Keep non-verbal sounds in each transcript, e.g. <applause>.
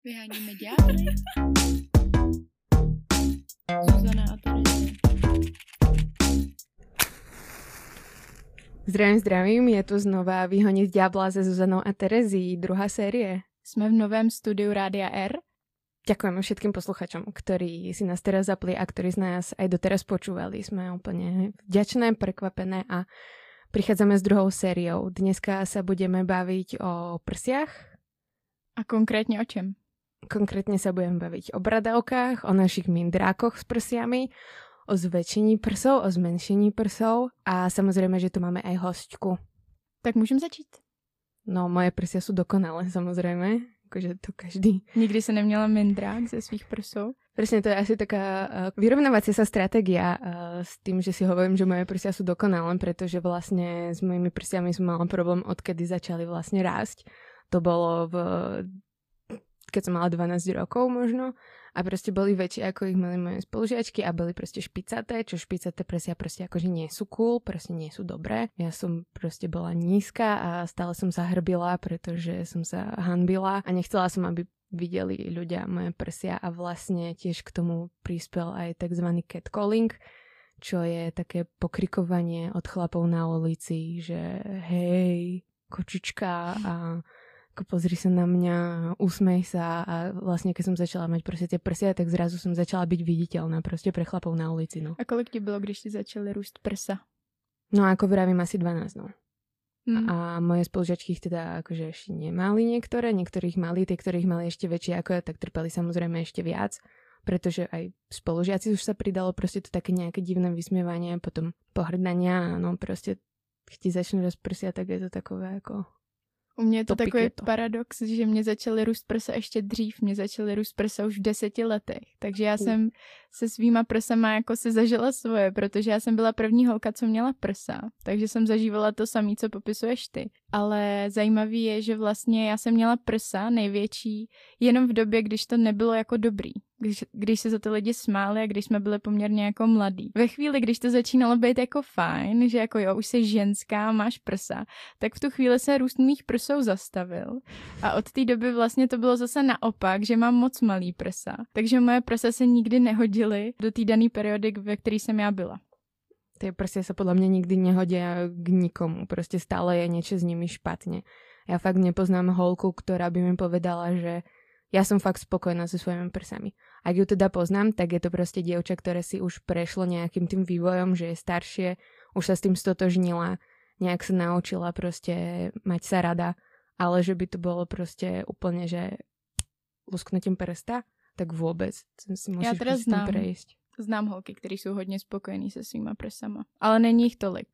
Vyháníme ďábly. Zuzana a Terezie. Zdravím, zdravím, je tu znova Vyhonit ďábla se Zuzanou a Terezí, druhá série. Jsme v novém studiu Rádia R. Ďakujeme všetkým posluchačom, ktorí si nás teraz zapli a ktorí z nás aj doteraz počúvali. Sme úplne vďačné, prekvapené a prichádzame s druhou sériou. Dneska sa budeme baviť o prsiach. A konkrétně o čem? Konkrétne sa budeme baviť o bradavkách, o našich mindrákoch s prsiami, o zväčšení prsov, o zmenšení prsov a samozrejme, že tu máme aj hostku. Tak můžeme začít. No, moje prsia sú dokonalé, samozrejme. Akože to každý. Nikdy se neměla mindrák ze svých prsou? Presne, to je asi taká uh, vyrovnávacia sa stratégia uh, s tým, že si hovorím, že moje prsia sú dokonalé, pretože vlastne s mojimi prsiami som mala problém, odkedy začali vlastne rásť. To bolo v keď som mala 12 rokov možno a proste boli väčšie ako ich mali moje spolužiačky a boli proste špicaté, čo špicaté prsia proste akože nie sú cool, proste nie sú dobré. Ja som proste bola nízka a stále som sa hrbila, pretože som sa hanbila a nechcela som, aby videli ľudia moje prsia a vlastne tiež k tomu prispel aj tzv. catcalling, čo je také pokrikovanie od chlapov na ulici, že hej, kočička a ako pozri sa na mňa, usmej sa a vlastne keď som začala mať proste tie prsia, tak zrazu som začala byť viditeľná proste pre chlapov na ulici, no. A kolik ti bylo, když ti začali růst prsa? No ako vravím asi 12, no. Hmm. A moje spolužiačky ich teda akože ešte nemali niektoré, niektorých mali, tie, ktorých mali ešte väčšie ako ja, tak trpeli samozrejme ešte viac, pretože aj spolužiaci už sa pridalo proste to také nejaké divné vysmievanie, potom pohrdania, no proste keď ti začnú rozprsia, tak je to takové ako U mě je to takový je to. paradox, že mě začaly růst prsa ještě dřív. Mě začaly růst prsa už v deseti letech. Takže já U. jsem se svýma prsama jako si zažila svoje, protože já jsem byla první holka, co měla prsa. Takže jsem zažívala to samé, co popisuješ ty. Ale zajímavý je, že vlastně já jsem měla prsa největší jenom v době, když to nebylo jako dobrý. Když, když se za to lidi smáli a když jsme byli poměrně jako mladí. Ve chvíli, když to začínalo být jako fajn, že jako jo, už jsi ženská, máš prsa, tak v tu chvíli se růst mých prsou zastavil. A od té doby vlastně to bylo zase naopak, že mám moc malý prsa. Takže moje prsa se nikdy nehodily do té dané periody, ve které jsem já byla. tie prsia sa podľa mňa nikdy nehodia k nikomu. Proste stále je niečo s nimi špatne. Ja fakt nepoznám holku, ktorá by mi povedala, že ja som fakt spokojná so svojimi prsami. Ak ju teda poznám, tak je to proste dievča, ktoré si už prešlo nejakým tým vývojom, že je staršie, už sa s tým stotožnila, nejak sa naučila proste mať sa rada, ale že by to bolo proste úplne, že lusknutím prsta, tak vôbec. Si musíš teda s tým znám. prejsť. Znám holky, které jsou hodně spokojený se svýma prsama. Ale není jich tolik.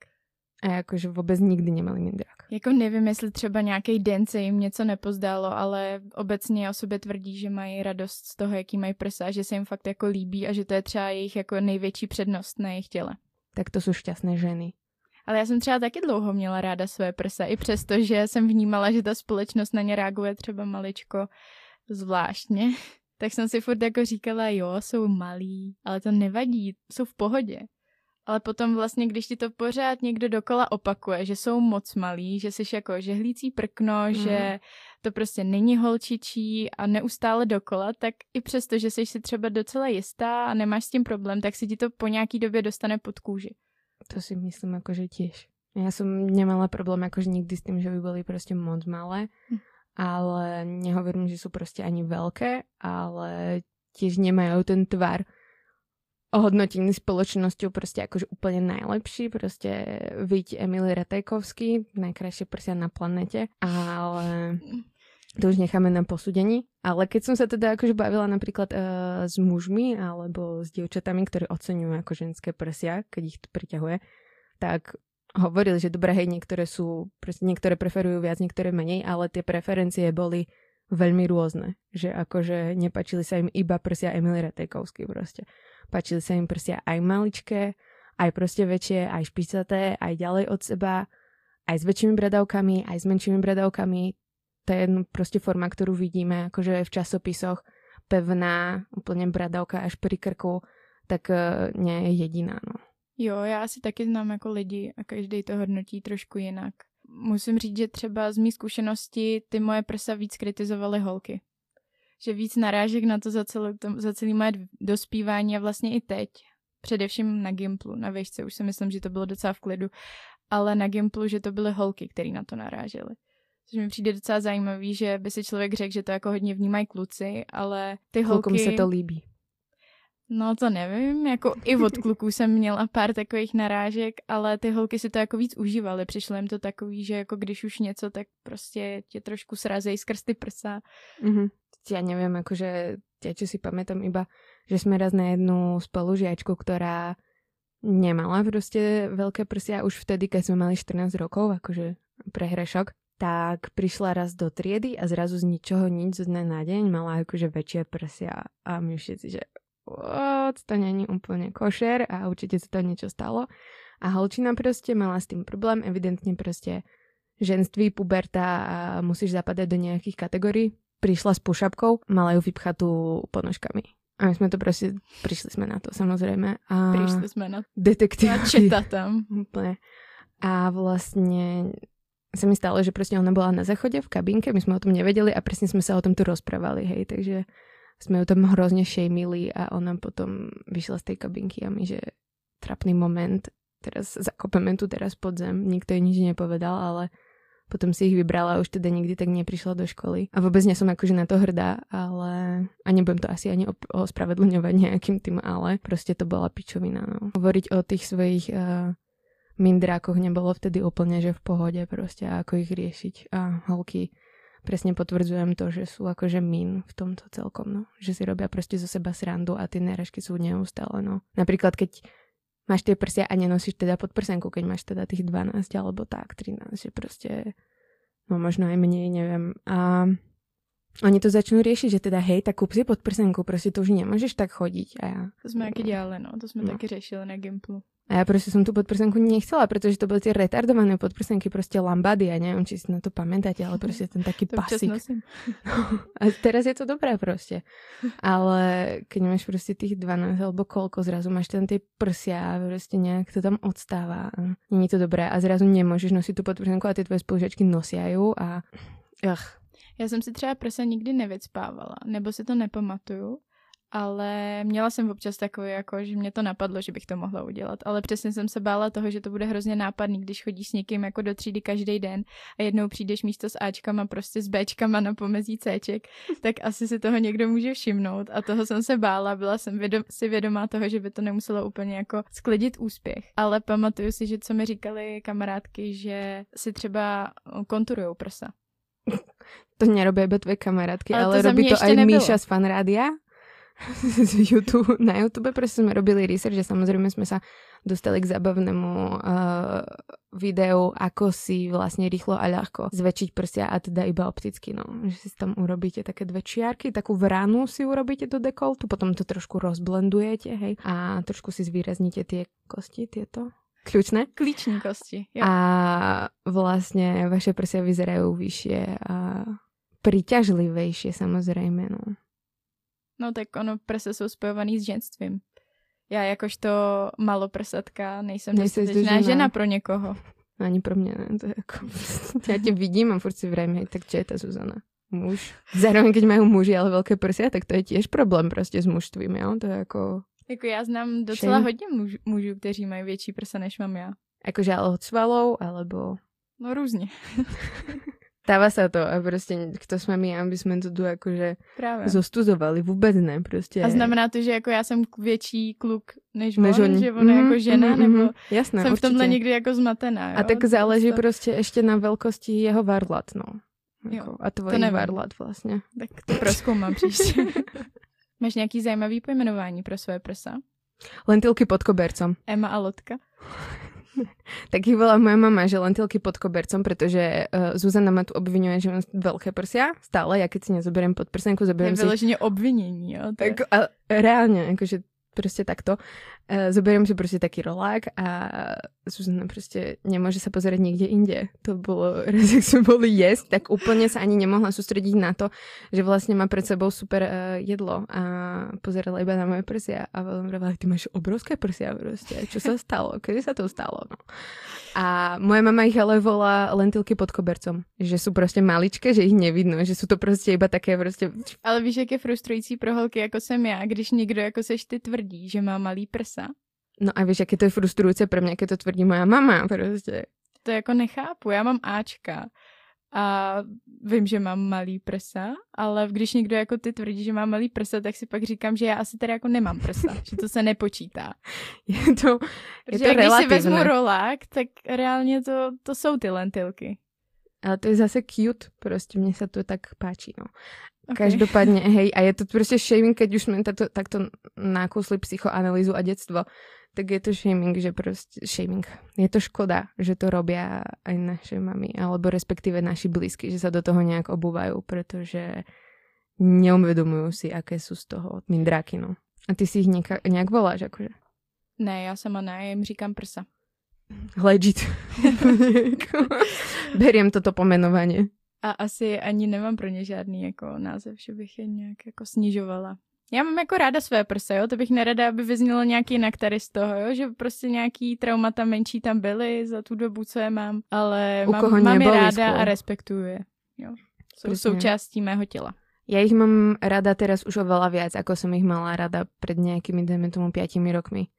A akože vôbec nikdy nemali mindrák. Jako nevím, jestli třeba nějaký den se jim něco nepozdálo, ale obecně o sobě tvrdí, že mají radost z toho, jaký mají prsa, že se jim fakt jako líbí a že to je třeba jejich jako největší přednost na jejich těle. Tak to sú šťastné ženy. Ale já jsem třeba taky dlouho měla ráda své prsa, i přesto, že jsem vnímala, že ta společnost na ně reaguje třeba maličko zvláštně. Tak jsem si furt jako říkala, jo, jsou malí, ale to nevadí, jsou v pohodě. Ale potom vlastně, když ti to pořád někdo dokola opakuje, že jsou moc malí, že jsi jako žehlící prkno, Mhm. že to prostě není holčičí a neustále dokola, tak i přesto, že jsi si třeba docela jistá a nemáš s tím problém, tak si ti to po nějaký době dostane pod kůži. To si myslím akože tiež. Ja som nemala problém akože nikdy s tým, že by boli proste moc malé, Hm. Ale nehovorím, že sú proste ani veľké, ale tiež nemajú ten tvar ohodnotený spoločnosťou proste akože úplne najlepší, proste viď Emily Ratajkovský, najkrajšie prsia na planete, ale to už necháme na posúdení. Ale keď som sa teda akože bavila napríklad uh, s mužmi alebo s dievčatami, ktorí oceňujú ako ženské prsia, keď ich to priťahuje, tak hovorili, že dobré, hej, niektoré sú, proste niektoré preferujú viac, niektoré menej, ale tie preferencie boli veľmi rôzne. Že akože nepačili sa im iba prsia Emily Ratajkovský proste. Páčili sa im prsia aj maličké, aj proste väčšie, aj špicaté, aj ďalej od seba, aj s väčšími bradavkami, aj s menšími bradavkami. To je jedno proste forma, ktorú vidíme akože v časopisoch. Pevná, úplne bradavka až pri krku, tak nie je jediná, no. Jo, já si taky znám jako lidi a každý to hodnotí trošku jinak. Musím říct, že třeba z mý zkušenosti ty moje prsa víc kritizovaly holky. že víc narážek na to za, celé, za celý moje dospívání a vlastně i teď. Především na Gimplu, na výšce už si myslím, že to bylo docela v klidu, ale na Gimplu, že to byly holky, které na to narážely. Což mi přijde docela zajímavý, že by si člověk řekl, že to jako hodně vnímají kluci, ale ty Klukům holky... se to líbí. No to nevím, jako i od kluků jsem měla pár takových narážek, ale ty holky si to jako víc užívaly. Přišlo jim to takový, že jako když už něco, tak prostě tě trošku srazejí skrz ty prsa. Mm-hmm. Ja neviem, akože ja čo si pamätám iba, že sme raz na jednu spolužiačku, ktorá nemala proste veľké prsia už vtedy, keď sme mali 14 rokov, akože prehrešok, tak prišla raz do triedy a zrazu z ničoho nič z dne na deň mala akože väčšie prsia a my všetci, že what, to není úplne košer a určite sa to niečo stalo. A holčina proste mala s tým problém, evidentne proste ženství, puberta a musíš zapadať do nejakých kategórií. Prišla s pušapkou, mala ju vypchatú ponožkami. A my sme to proste, prišli sme na to samozrejme. A Prišli sme na detektív. na četa tam. Úplne. A vlastne sa mi stalo, že proste ona bola na záchode v kabínke, my sme o tom nevedeli a presne sme sa o tom tu rozprávali, hej, takže sme ju tam hrozne šejmili a ona potom vyšla z tej kabinky a my, že trapný moment, teraz zakopeme tu teraz pod zem, nikto jej nič nepovedal, ale potom si ich vybrala a už teda nikdy tak neprišla do školy. A vôbec nie som akože na to hrdá, ale a nebudem to asi ani ospravedlňovať nejakým tým, ale proste to bola pičovina. No. Hovoriť o tých svojich uh, mindrákoch nebolo vtedy úplne, že v pohode proste a ako ich riešiť. A holky presne potvrdzujem to, že sú akože min v tomto celkom, no. Že si robia proste zo seba srandu a tie náražky sú neustále, no. Napríklad, keď máš tie prsia a nenosíš teda pod prsenku, keď máš teda tých 12 alebo tak, 13, že proste, no možno aj menej, neviem. A oni to začnú riešiť, že teda hej, tak kúp si pod prsenku, proste to už nemôžeš tak chodiť. A ja, To jsme taky dělali, no. To jsme No. taky řešili na Gimplu. A ja proste som tú podprsenku nechcela, pretože to boli tie retardované podprsenky, proste lambady, ja neviem, či si na to pamätáte, ale proste ten taký nosím. <laughs> A teraz je to dobré proste. Ale keď máš proste tých 12 alebo koľko, zrazu máš tam tie prsia a proste nejak to tam odstáva. a Není to dobré a zrazu nemôžeš nosiť tú podprsenku a tie tvoje spolužačky ju a ach, Já jsem si třeba prsa nikdy nevycpávala, nebo si to nepamatuju, ale měla jsem občas takový, jako, že mě to napadlo, že bych to mohla udělat, ale přesně jsem se bála toho, že to bude hrozně nápadný, když chodíš s někým jako do třídy každý den a jednou přijdeš místo s Ačkama prostě s Bčkama na pomezí Cček, tak asi si toho někdo může všimnout a toho jsem se bála, byla jsem vědom, si vědomá toho, že by to nemuselo úplně jako sklidit úspěch, ale pamatuju si, že co mi říkali kamarádky, že si třeba konturujou prsa. to nerobia iba tvoje kamarátky, Ale ale, to robí to aj nebylo. Míša z fanrádia. Z <laughs> YouTube, na YouTube proste sme robili research, že samozrejme sme sa dostali k zabavnému uh, videu, ako si vlastne rýchlo a ľahko zväčšiť prsia a teda iba opticky, no. Že si tam urobíte také dve čiarky, takú vranu si urobíte do dekoltu, potom to trošku rozblendujete, hej, a trošku si zvýraznite tie kosti, tieto kľúčne. Klíční kosti. Jo. A vlastne vaše prsia vyzerajú vyššie a príťažlivejšie samozrejme, no. No tak ono prse jsou spojovaný s ženstvím. Já jakožto maloprsatka nejsem Nejsi dostatečná žena. pro někoho. Ani pro mňa ne, to je ako... ja ťa vidím a furt si vrajím, hej, tak čo je tá Zuzana? Muž. Zároveň, keď majú muži ale veľké prsia, tak to je tiež problém prostě s mužstvím, jo? To je ako... Jako já znám docela Shame. hodně muž, mužů, kteří mají větší prsa než mám já. Akože ale od svalov, alebo... No různě. <laughs> Stáva sa to a prostě kto sme my, aby sme to tu akože Právě. zostuzovali, vůbec ne, prostě. A znamená to, že jako já jsem větší kluk než, Než on, oni. že on je jako Mhm, žena, mhm, nebo mhm. Jasné, jsem v tomhle někdy jako zmatená. Jo? A tak záleží To- prostě ještě na velkosti jeho varlat, no. Jo, Jako, a tvojich nevím. varlat vlastně. Tak to proskoumám příště. <laughs> Máš nějaký zajímavý pojmenování pro své prsa? Lentilky pod kobercom. Emma a Lotka? <laughs> Tak ich volá moja mama, že lentilky pod kobercom, pretože uh, Zuzana ma tu obvinuje, že mám veľké prsia. Stále, ja keď si nezoberiem pod prsenku, Je zoberiem si... vyloženě obvinění, jo? Je... Tak, a, reálne, akože proste takto. Uh, zoberiem si proste taký rolák a Zuzana proste nemôže sa pozerať niekde inde. To bolo, raz, <laughs> jak sme boli jesť, tak úplne sa ani nemohla sústrediť na to, že vlastne má pred sebou super uh, jedlo a pozerala iba na moje prsia a vravela, ty máš obrovské prsia proste, čo sa stalo, kedy sa to stalo, no. A moja mama ich ale volá lentilky pod kobercom, že sú proste maličké, že ich nevidno, že sú to proste iba také proste... Ale víš, jak je frustrující pro holky, jako jsem já, když někdo jako seš ty tvrdí, že má malý prsa No a víš, jaké to je frustrující pro mě, keď to tvrdí moja mama prostě. To jako nechápu, já mám Ačka a vím, že mám malý prsa, ale když někdo jako ty tvrdí, že má malý prsa, tak si pak říkám, že já asi teda jako nemám prsa, že to se nepočítá. <laughs> Je to, je to když si vezmu rolák, tak reálně to, to jsou ty lentilky. Ale to je zase cute, prostě mně se to tak páčí, no. Okay. Každopádně, hej, a je to prostě shaming, keď už jsme takto, takto nákusli psychoanalýzu a dětstvo, tak je to shaming, že proste shaming. Je to škoda, že to robia aj naše mami, alebo respektíve naši blízky, že sa do toho nejak obúvajú, pretože neuvedomujú si, aké sú z toho mindráky, no. A ty si ich nejak, nejak voláš, akože? Ne, já sama ne, jim říkám prsa. Legit. <laughs> Beriem toto pomenovanie. A asi ani nemám pro ně žádný jako název, že bych je nějak jako snižovala. Já mám jako ráda své prse, jo, to bych nerada, aby vyznělo nějaký jinak tady z toho, jo, že prostě nějaký traumata menší tam byly za tu dobu, co je mám, ale U mám, mám je ráda a respektuju je, jo. Jsou Presne. součástí mého těla. Ja ich mám rada teraz už oveľa viac, ako som ich mala rada pred nejakými, dajme tomu, 5 rokmi.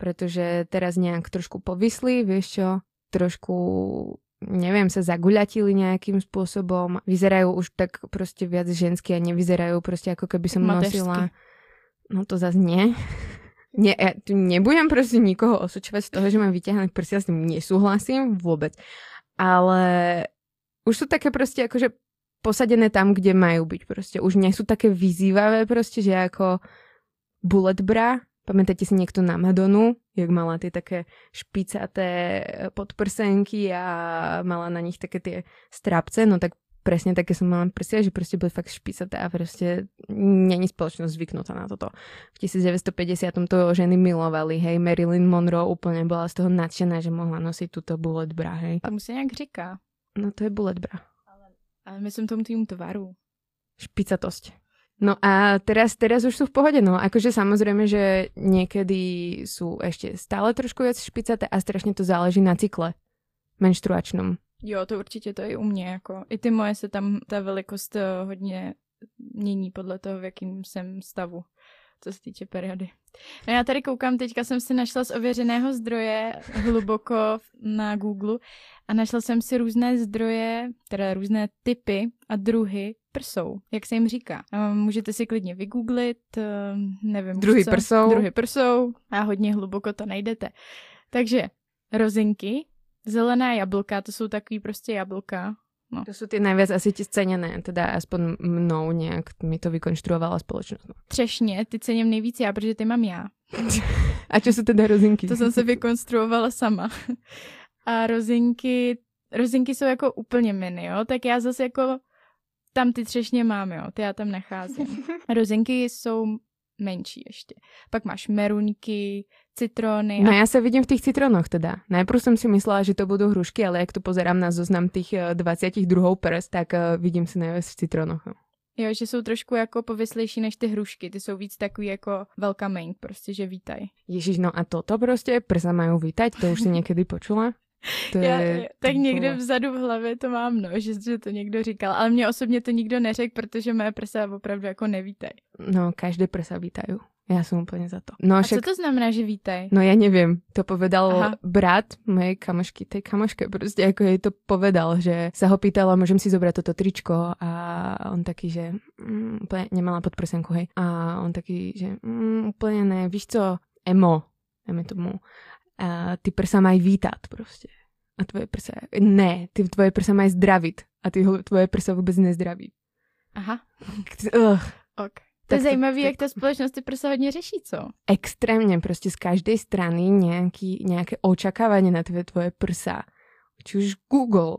Pretože teraz nejak trošku povisli, vieš čo, trošku neviem, sa zaguľatili nejakým spôsobom. Vyzerajú už tak proste viac ženské a nevyzerajú proste ako keby som Matežsky. nosila... No to zase nie. <laughs> Nie, ja tu nebudem proste nikoho osočovať z toho, že mám vyťahané prsia, s tým nesúhlasím vôbec. Ale už sú také proste akože posadené tam, kde majú byť proste. Už nie sú také vyzývavé proste, že ako bullet bra, Pamätáte si niekto na Madonu, jak mala tie také špicaté eh, podprsenky a mala na nich také tie strapce, no tak presne také som mala prsia, že proste boli fakt špicaté a proste není spoločnosť zvyknutá na toto. V 1950 to ženy milovali, hej, Marilyn Monroe úplne bola z toho nadšená, že mohla nosiť túto bullet bra, hej. A mu se nějak říká. No to je bullet bra. Ale, ale myslím tomu tým tvaru. Špicatosť. No a teraz, teraz už sú v pohode, no akože samozrejme, že niekedy sú ešte stále trošku viac špicaté a strašne to záleží na cykle menštruačnom. Jo, to určitě to i u mě, jako i ty moje se tam ta velikost eh, hodně mění podle toho, v jakým jsem stavu co se týče periody. No já tady koukám, teďka jsem si našla z ověřeného zdroje hluboko na Google a našla jsem si různé zdroje, teda různé typy a druhy prsou, jak se jim říká. Můžete si klidně vygooglit, eh, nevím. Druhy co, prsou. Druhy prsou a hodně hluboko to najdete. Takže rozinky, zelená jablka, to jsou takový prostě jablka, No. To sú tie najviac asi ti cenené, teda aspoň mnou nějak mi to vykonštruovala společnost. No. Třešně, ty cením nejvíc já, protože ty mám já. A čo jsou teda rozinky? To jsem se vykonstruovala sama. A rozinky, rozinky jsou jako úplně mini, jo, tak já zase jako tam ty třešně mám, jo, ty já tam nacházím. <laughs> Rozinky jsou menší ještě. Pak máš merunky, citrony. No ja sa vidím v tých citronoch teda. Najprv som si myslela, že to budú hrušky, ale jak to pozerám na zoznam tých 22 druhov prs, tak uh, vidím si najviac v citronoch. No. Jo, že jsou trošku jako povyslejší než ty hrušky. Ty jsou víc takový jako welcoming, prostě, že vítaj. Ježiš, no a toto prostě prsa majú vítať? To už si <laughs> někdy počula? To Já, je, tak někde vzadu v hlavě to mám, no, že, že to někdo říkal, ale mě osobně to nikdo neřekl, protože moje prsa opravdu jako nevítaj. No, každé prsa vítají. Já jsem úplně za to. No, a však... co to znamená, že vítaj? No já nevím, to povedal Aha. brat mojej kamošky, tej kamoške prostě jako jej to povedal, že se ho pýtala, můžem si zobrat toto tričko a on taky, že mm, úplně nemala podprsenku, hej. A on taky, že mm, úplně ne, víš co, emo, dáme tomu, a ty prsa mají vítat prostě. A tvoje prsa, ne, ty tvoje prsa mají zdravit a ty tvoje prsa vůbec nezdraví. Aha. Ugh. Ok. To je zajímavé, jak ta společnost ty prsa hodně řeší, co? Extrémně, prostě z každé strany nějaký, nějaké očakávání na tvoje, tvoje prsa. Či už Google,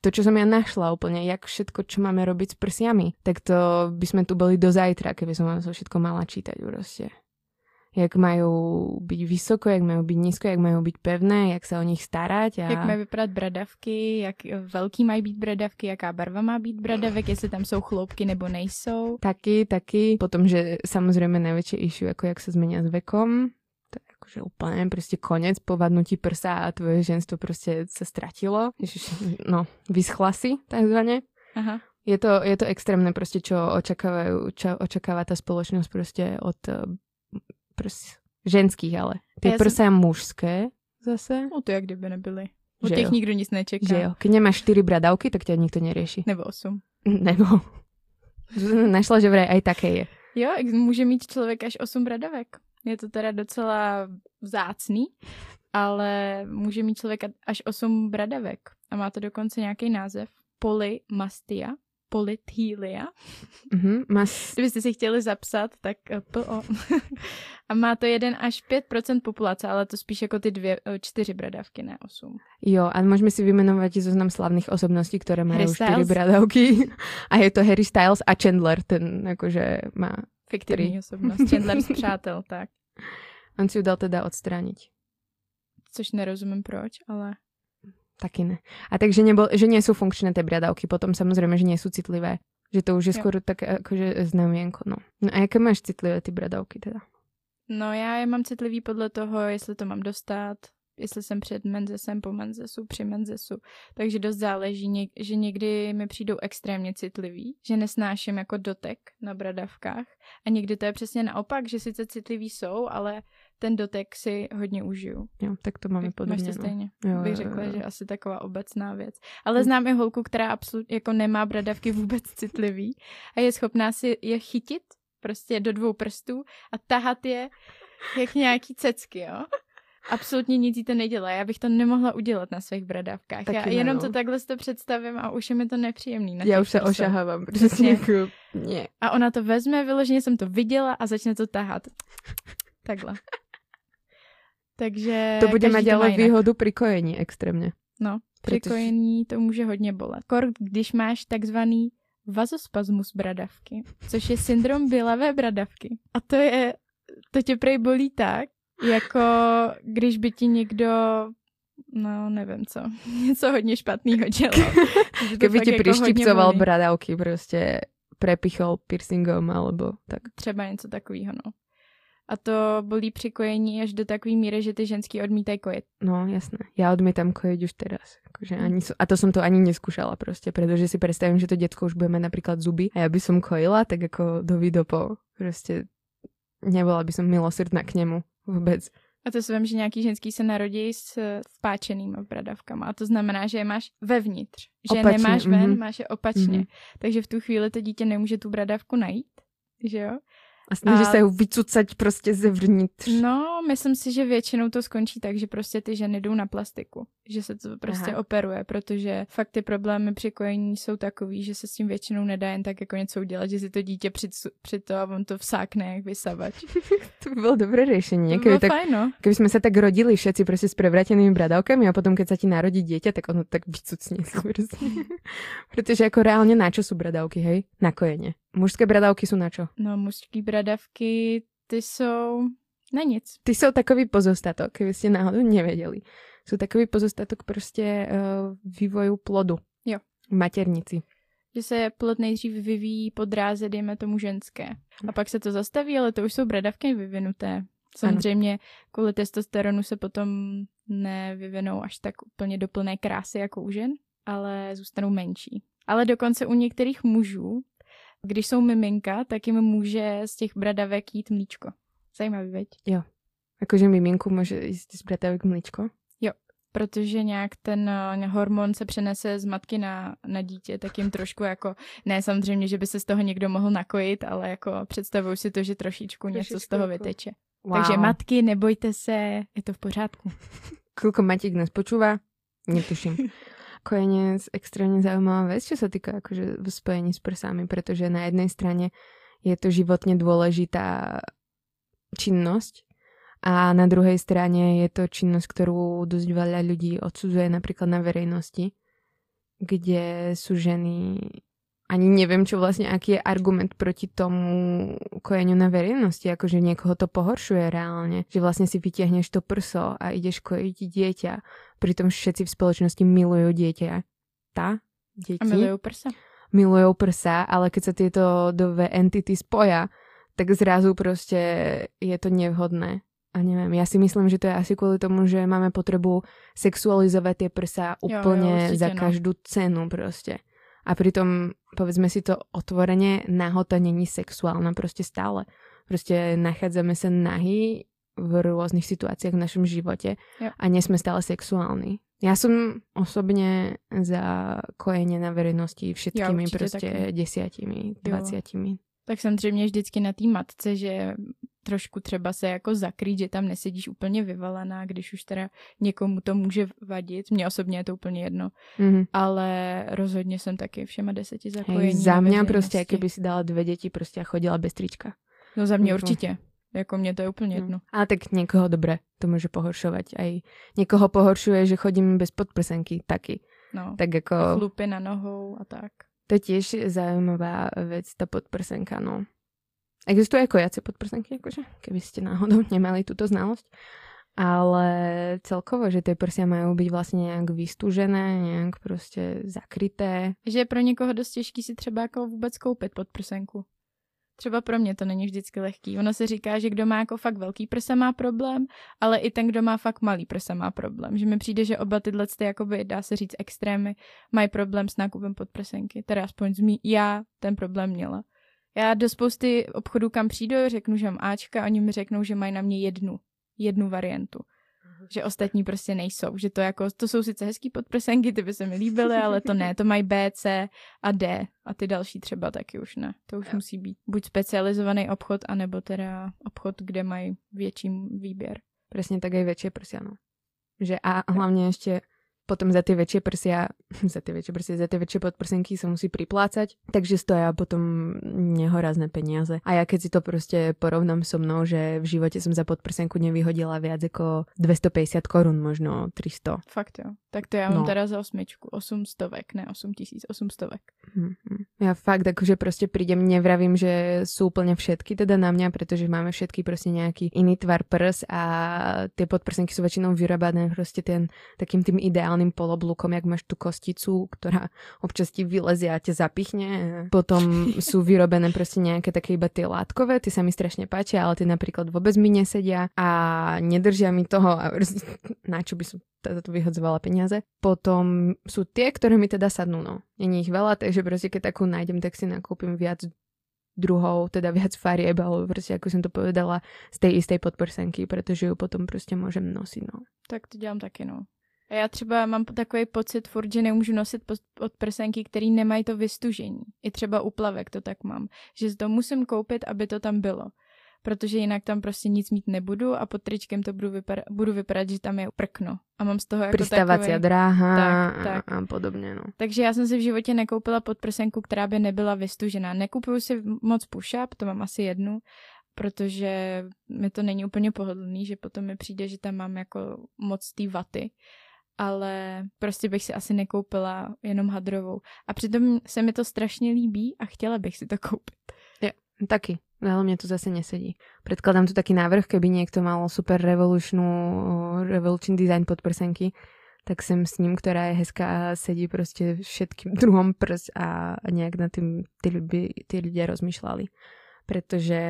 to, čo som ja našla úplne, jak všetko, čo máme robiť s prsiami, tak to by sme tu boli do zajtra, keby som vám to všetko mala čítať proste. Jak majú byť vysoko, jak majú byť nízko, jak majú byť pevné, jak sa o nich starať. A... Jak mají vypadat bradavky, jak velký mají být bradavky, jaká barva má být bradavek, jestli tam jsou chloupky nebo nejsou. Taky, taky. Potom, že samozrejme najväčšie issue, ako jak sa zmenia s vekom. To je akože úplne prostě konec povadnutí prsa a tvoje ženstvo prostě se ztratilo. Ježiš, no, vyschla si, takzvaně. Aha. Je to, je to extrémne prostě, čo očakávajú, čo očakáva tá spoločnosť prostě od prs, ženských, ale ty Já jsem- prsa mužské zase. No to jak kdyby nebyly. Od Že těch jo. nikdo nic nečeká. Že jo, keď nemáš 4 bradavky, tak ťa nikto nerieši. Nebo osm. Nebo <laughs> našla, že vraj aj také je. Jo, může mít člověk až 8 bradavek. Je to teda docela vzácný, ale může mít člověk až 8 bradavek. A má to dokonce nějaký název. Polymastia. Polythylia. Mhm, máš... Kdybyste si chtěli zapsat, tak eh, PO. <laughs> a má to 1 až 5% populace, ale to spíš jako ty dvě, eh, čtyři bradavky, ne 8. Jo, a môžeme si vymenovať zoznam slavných osobností, Harry 4 Styles. bradavky. <laughs> A je to Harry Styles a Chandler, ten akože má... Fiktivní Tři. osobnost. Chandler z přátel, tak. <laughs> On si ju dal teda odstrániť. Což nerozumím proč, ale Taky ne. A takže nebol, že sú funkčné tie bradavky, potom samozrejme, že sú citlivé. Že to už je Jo. skôr také akože znamienko, no. No a jaké máš citlivé ty bradavky teda? No já je mám citlivý podle toho, jestli to mám dostat, jestli jsem před menzesem, po menzesu, při menzesu. Takže dost záleží, něk- že někdy mi přijdou extrémně citlivý, že nesnáším jako dotek na bradavkách a někdy to je přesně naopak, že sice citliví jsou, ale ten dotek si hodně užiju. Jo, tak to máme Máš podobně. to no. stejně. Jo, Bych řekla, jo, že jo. asi taková obecná věc. Ale znám i holku, která absolutně jako nemá bradavky vůbec <laughs> citlivý a je schopná si je chytit prostě do dvou prstů a tahat je jak nějaký cecky, jo. Absolutně nic jí to nedělá. Já bych to nemohla udělat na svých bradavkách. Taky Já ne, jenom no. to takhle si to představím a už je mi to nepříjemný. Na Já už se ošahávám, Přesně. přesně jako. A ona to vezme, vyloženě jsem to viděla a začne to tahat. Takhle. Takže To bude každý mať má ale jinak. výhodu pri kojení extrémně. No, Protože- při kojení to může hodně bolet. Kor, když máš takzvaný vazospasmus bradavky, což je syndrom bělavé bradavky. A to je, to tě prej bolí tak, jako když by ti někdo no nevím co, <laughs> něco hodně špatného dělal. Fakt ti jako prištipcoval bradavky, prostě prepichol piercingom alebo tak. Třeba něco takového, no. A to bolí při kojení až do takové míry, že ty ženský odmítají kojet. No, jasné. Ja odmietam kojiť už teraz. Akože Mm. ani, a to som to ani neskúšala proste, pretože si predstavím, že to detko už bude mať napríklad zuby a ja by som kojila, tak ako do vidopo. Proste nebola by som milosrdná k nemu vôbec. A to si vím, že nějaký ženský se narodí s vpáčenýma bradavkama. A to znamená, že je máš vevnitř. Že Opačně, nemáš ven, mhm. máš je opačně. Mhm. Takže v tu chvíli to dítě nemůže tu bradavku najít. Že jo? A snaží A- sa ju vycucať proste zevnitř. No, myslím si, že většinou to skončí tak, že prostě ty ženy jdou na plastiku. Že se to prostě Aha. operuje, protože fakt ty problémy při kojení jsou takový, že se s tím většinou nedá jen tak jako něco udělat, že si to dítě při, při to a on to vsákne jak vysavač. <laughs> To by bolo dobré Keby, bylo tak, fajn, no. keby sme sa tak rodili všetci proste s prevratenými bradavkami a potom, keď sa ti narodí dieťa, tak ono tak vycucne. <laughs> <laughs> proste. Pretože ako reálne na čo sú bradavky, hej? Na kojenie. Mužské bradavky sú na čo? No, mužský bradavky, ty jsou na nic. Ty jsou takový pozostatok, keby ste náhodou nevedeli. Sú takový pozostatok prostě uh, vývoju plodu. Jo. Maternici. Že se plod nejdřív vyvíjí po dráze, dejme tomu ženské. A pak se to zastaví, ale to už jsou bradavky vyvinuté. Samozřejmě kvůli testosteronu se potom nevyvinou až tak úplně do plné krásy jako u žen, ale zůstanou menší. Ale dokonce u některých mužů, když jsou miminka, tak jim může z těch bradavek jít mlíčko. Zajímavý, veď? Akože miminku môže ísť z bradavek mličko. protože nějak ten eh, hormon se přenese z matky na, na dítě, tak jim trošku jako, ne samozřejmě, že by se z toho někdo mohl nakojit, ale jako představuju si to, že trošičku, něco z Trošičku toho jako- vyteče. Wow. Takže matky, nebojte se, je to v pořádku. Koľko Matík nás počúva? Netuším. <laughs> Kojenie je extrémne zaujímavá vec, čo sa týka akože v spojení s prsami, pretože na jednej strane je to životne dôležitá činnosť a na druhej strane je to činnosť, ktorú dosť veľa ľudí odsudzuje napríklad na verejnosti, kde sú ženy ani neviem, čo vlastne, aký je argument proti tomu kojeniu na verejnosti, akože niekoho to pohoršuje reálne, že vlastne si vytiahneš to prso a ideš kojiť dieťa, pritom všetci v spoločnosti milujú dieťa. Tá? Deti? A milujú prsa. Milujú prsa, ale keď sa tieto dve entity spoja, tak zrazu proste je to nevhodné. A neviem, ja si myslím, že to je asi kvôli tomu, že máme potrebu sexualizovať tie prsa úplne jo, jo, za no. každú cenu proste. A pritom, povedzme si to otvorene, nahota není sexuálna proste stále. Proste nachádzame sa nahy v rôznych situáciách v našom živote jo. a nie sme stále sexuálni. Ja som osobne za kojenie na verejnosti všetkými ja, proste taky. desiatimi, dvaciatimi. Tak samozřejmě vždycky na té matce, že trošku třeba se jako zakrýt, že tam nesedíš úplně vyvalená, když už teda někomu to může vadit. Mně osobně je to úplně jedno. Mm-hmm. Ale rozhodně jsem taky všema deseti zakojení. Hej, za mě prostě, kdyby si dala dvě děti prostě a chodila bez trička. No za mě mm-hmm. určitě. Jako mě to je úplně no. jedno. A tak někoho dobré to může pohoršovat. A někoho pohoršuje, že chodím bez podprsenky taky. No, tak jako... Chlupy na nohou a tak. To je tiež zaujímavá vec, tá podprsenka, no. Existujú aj kojacie podprsenky, akože, keby ste náhodou nemali túto znalosť. Ale celkovo, že tie prsia majú byť vlastne nejak vystúžené, nejak prostě zakryté. Že je pro někoho dost těžký si třeba jako vůbec koupit podprsenku. Třeba pro mě to není vždycky lehký. Ono se říká, že kdo má jako fakt velký prsa má problém, ale i ten, kdo má fakt malý prsa má problém. Že mi přijde, že oba tyhle ty, jakoby, dá se říct, extrémy mají problém s nákupem podprsenky. Teda aspoň zmí, já ten problém měla. Já do spousty obchodů, kam přijdu, řeknu, že mám Ačka, oni mi řeknou, že mají na mě jednu, jednu variantu. <laughs> Že ostatní prostě nejsou. Že to jako, to jsou sice hezký podprsenky, ty by se mi líbily, ale to ne. To mají B, C a D. A ty další třeba taky už ne. To už jo. musí být buď specializovaný obchod, anebo teda obchod, kde mají větší výběr. Přesně tak i větší prsiano. Že a hlavně ještě potom za tie väčšie prsia, za tie väčšie prsia, za tie väčšie podprsenky sa musí priplácať, takže stoja potom nehorazné peniaze. A ja keď si to proste porovnám so mnou, že v živote som za podprsenku nevyhodila viac ako 250 korun, možno 300. Fakt jo. Tak to ja mám no. teda za osmičku, 800, ne 8800. Mm-hmm. Ja fakt akože proste prídem, nevravím, že sú úplne všetky teda na mňa, pretože máme všetky proste nejaký iný tvar prs a tie podprsenky sú väčšinou vyrábané proste ten takým tým ideálnym normálnym poloblukom, jak máš tú kosticu, ktorá občas ti vylezie a ťa zapichne. Potom sú vyrobené proste nejaké také iba tie látkové, tie sa mi strašne páčia, ale tie napríklad vôbec mi nesedia a nedržia mi toho a <laughs> na čo by som teda tu vyhodzovala peniaze. Potom sú tie, ktoré mi teda sadnú, no. Není ich veľa, takže proste keď takú nájdem, tak si nakúpim viac druhou, teda viac farieb, alebo proste, ako som to povedala, z tej istej podprsenky, pretože ju potom proste môžem nosiť, no. Tak to dělám taky, no. A já třeba mám takový pocit furt, že nemůžu nosit pod prsenky, který nemají to vystužení. I třeba u plavek to tak mám. Že to musím koupit, aby to tam bylo. Protože jinak tam prostě nic mít nebudu a pod tričkem to budu, vypadat, budu vypadat, že tam je prkno. A mám z toho jako Pristávací takový... dráha tak, tak. a podobně. No. Takže já jsem si v životě nekoupila podprsenku, která by nebyla vystužená. Nekupuju si moc push-up, to mám asi jednu, protože mi to není úplně pohodlný, že potom mi přijde, že tam mám jako moc té vaty ale prostě bych si asi nekoupila jenom hadrovou. A přitom se mi to strašně líbí a chtěla bych si to koupit. Je, taky. Ale mne to zase nesedí. Predkladám tu taký návrh, keby niekto mal super revolučnú, revolučný design podprsenky, tak sem s ním, ktorá je hezká a sedí prostě všetkým <laughs> druhom prs a nejak na tým tí, tí ľudia rozmýšľali. Pretože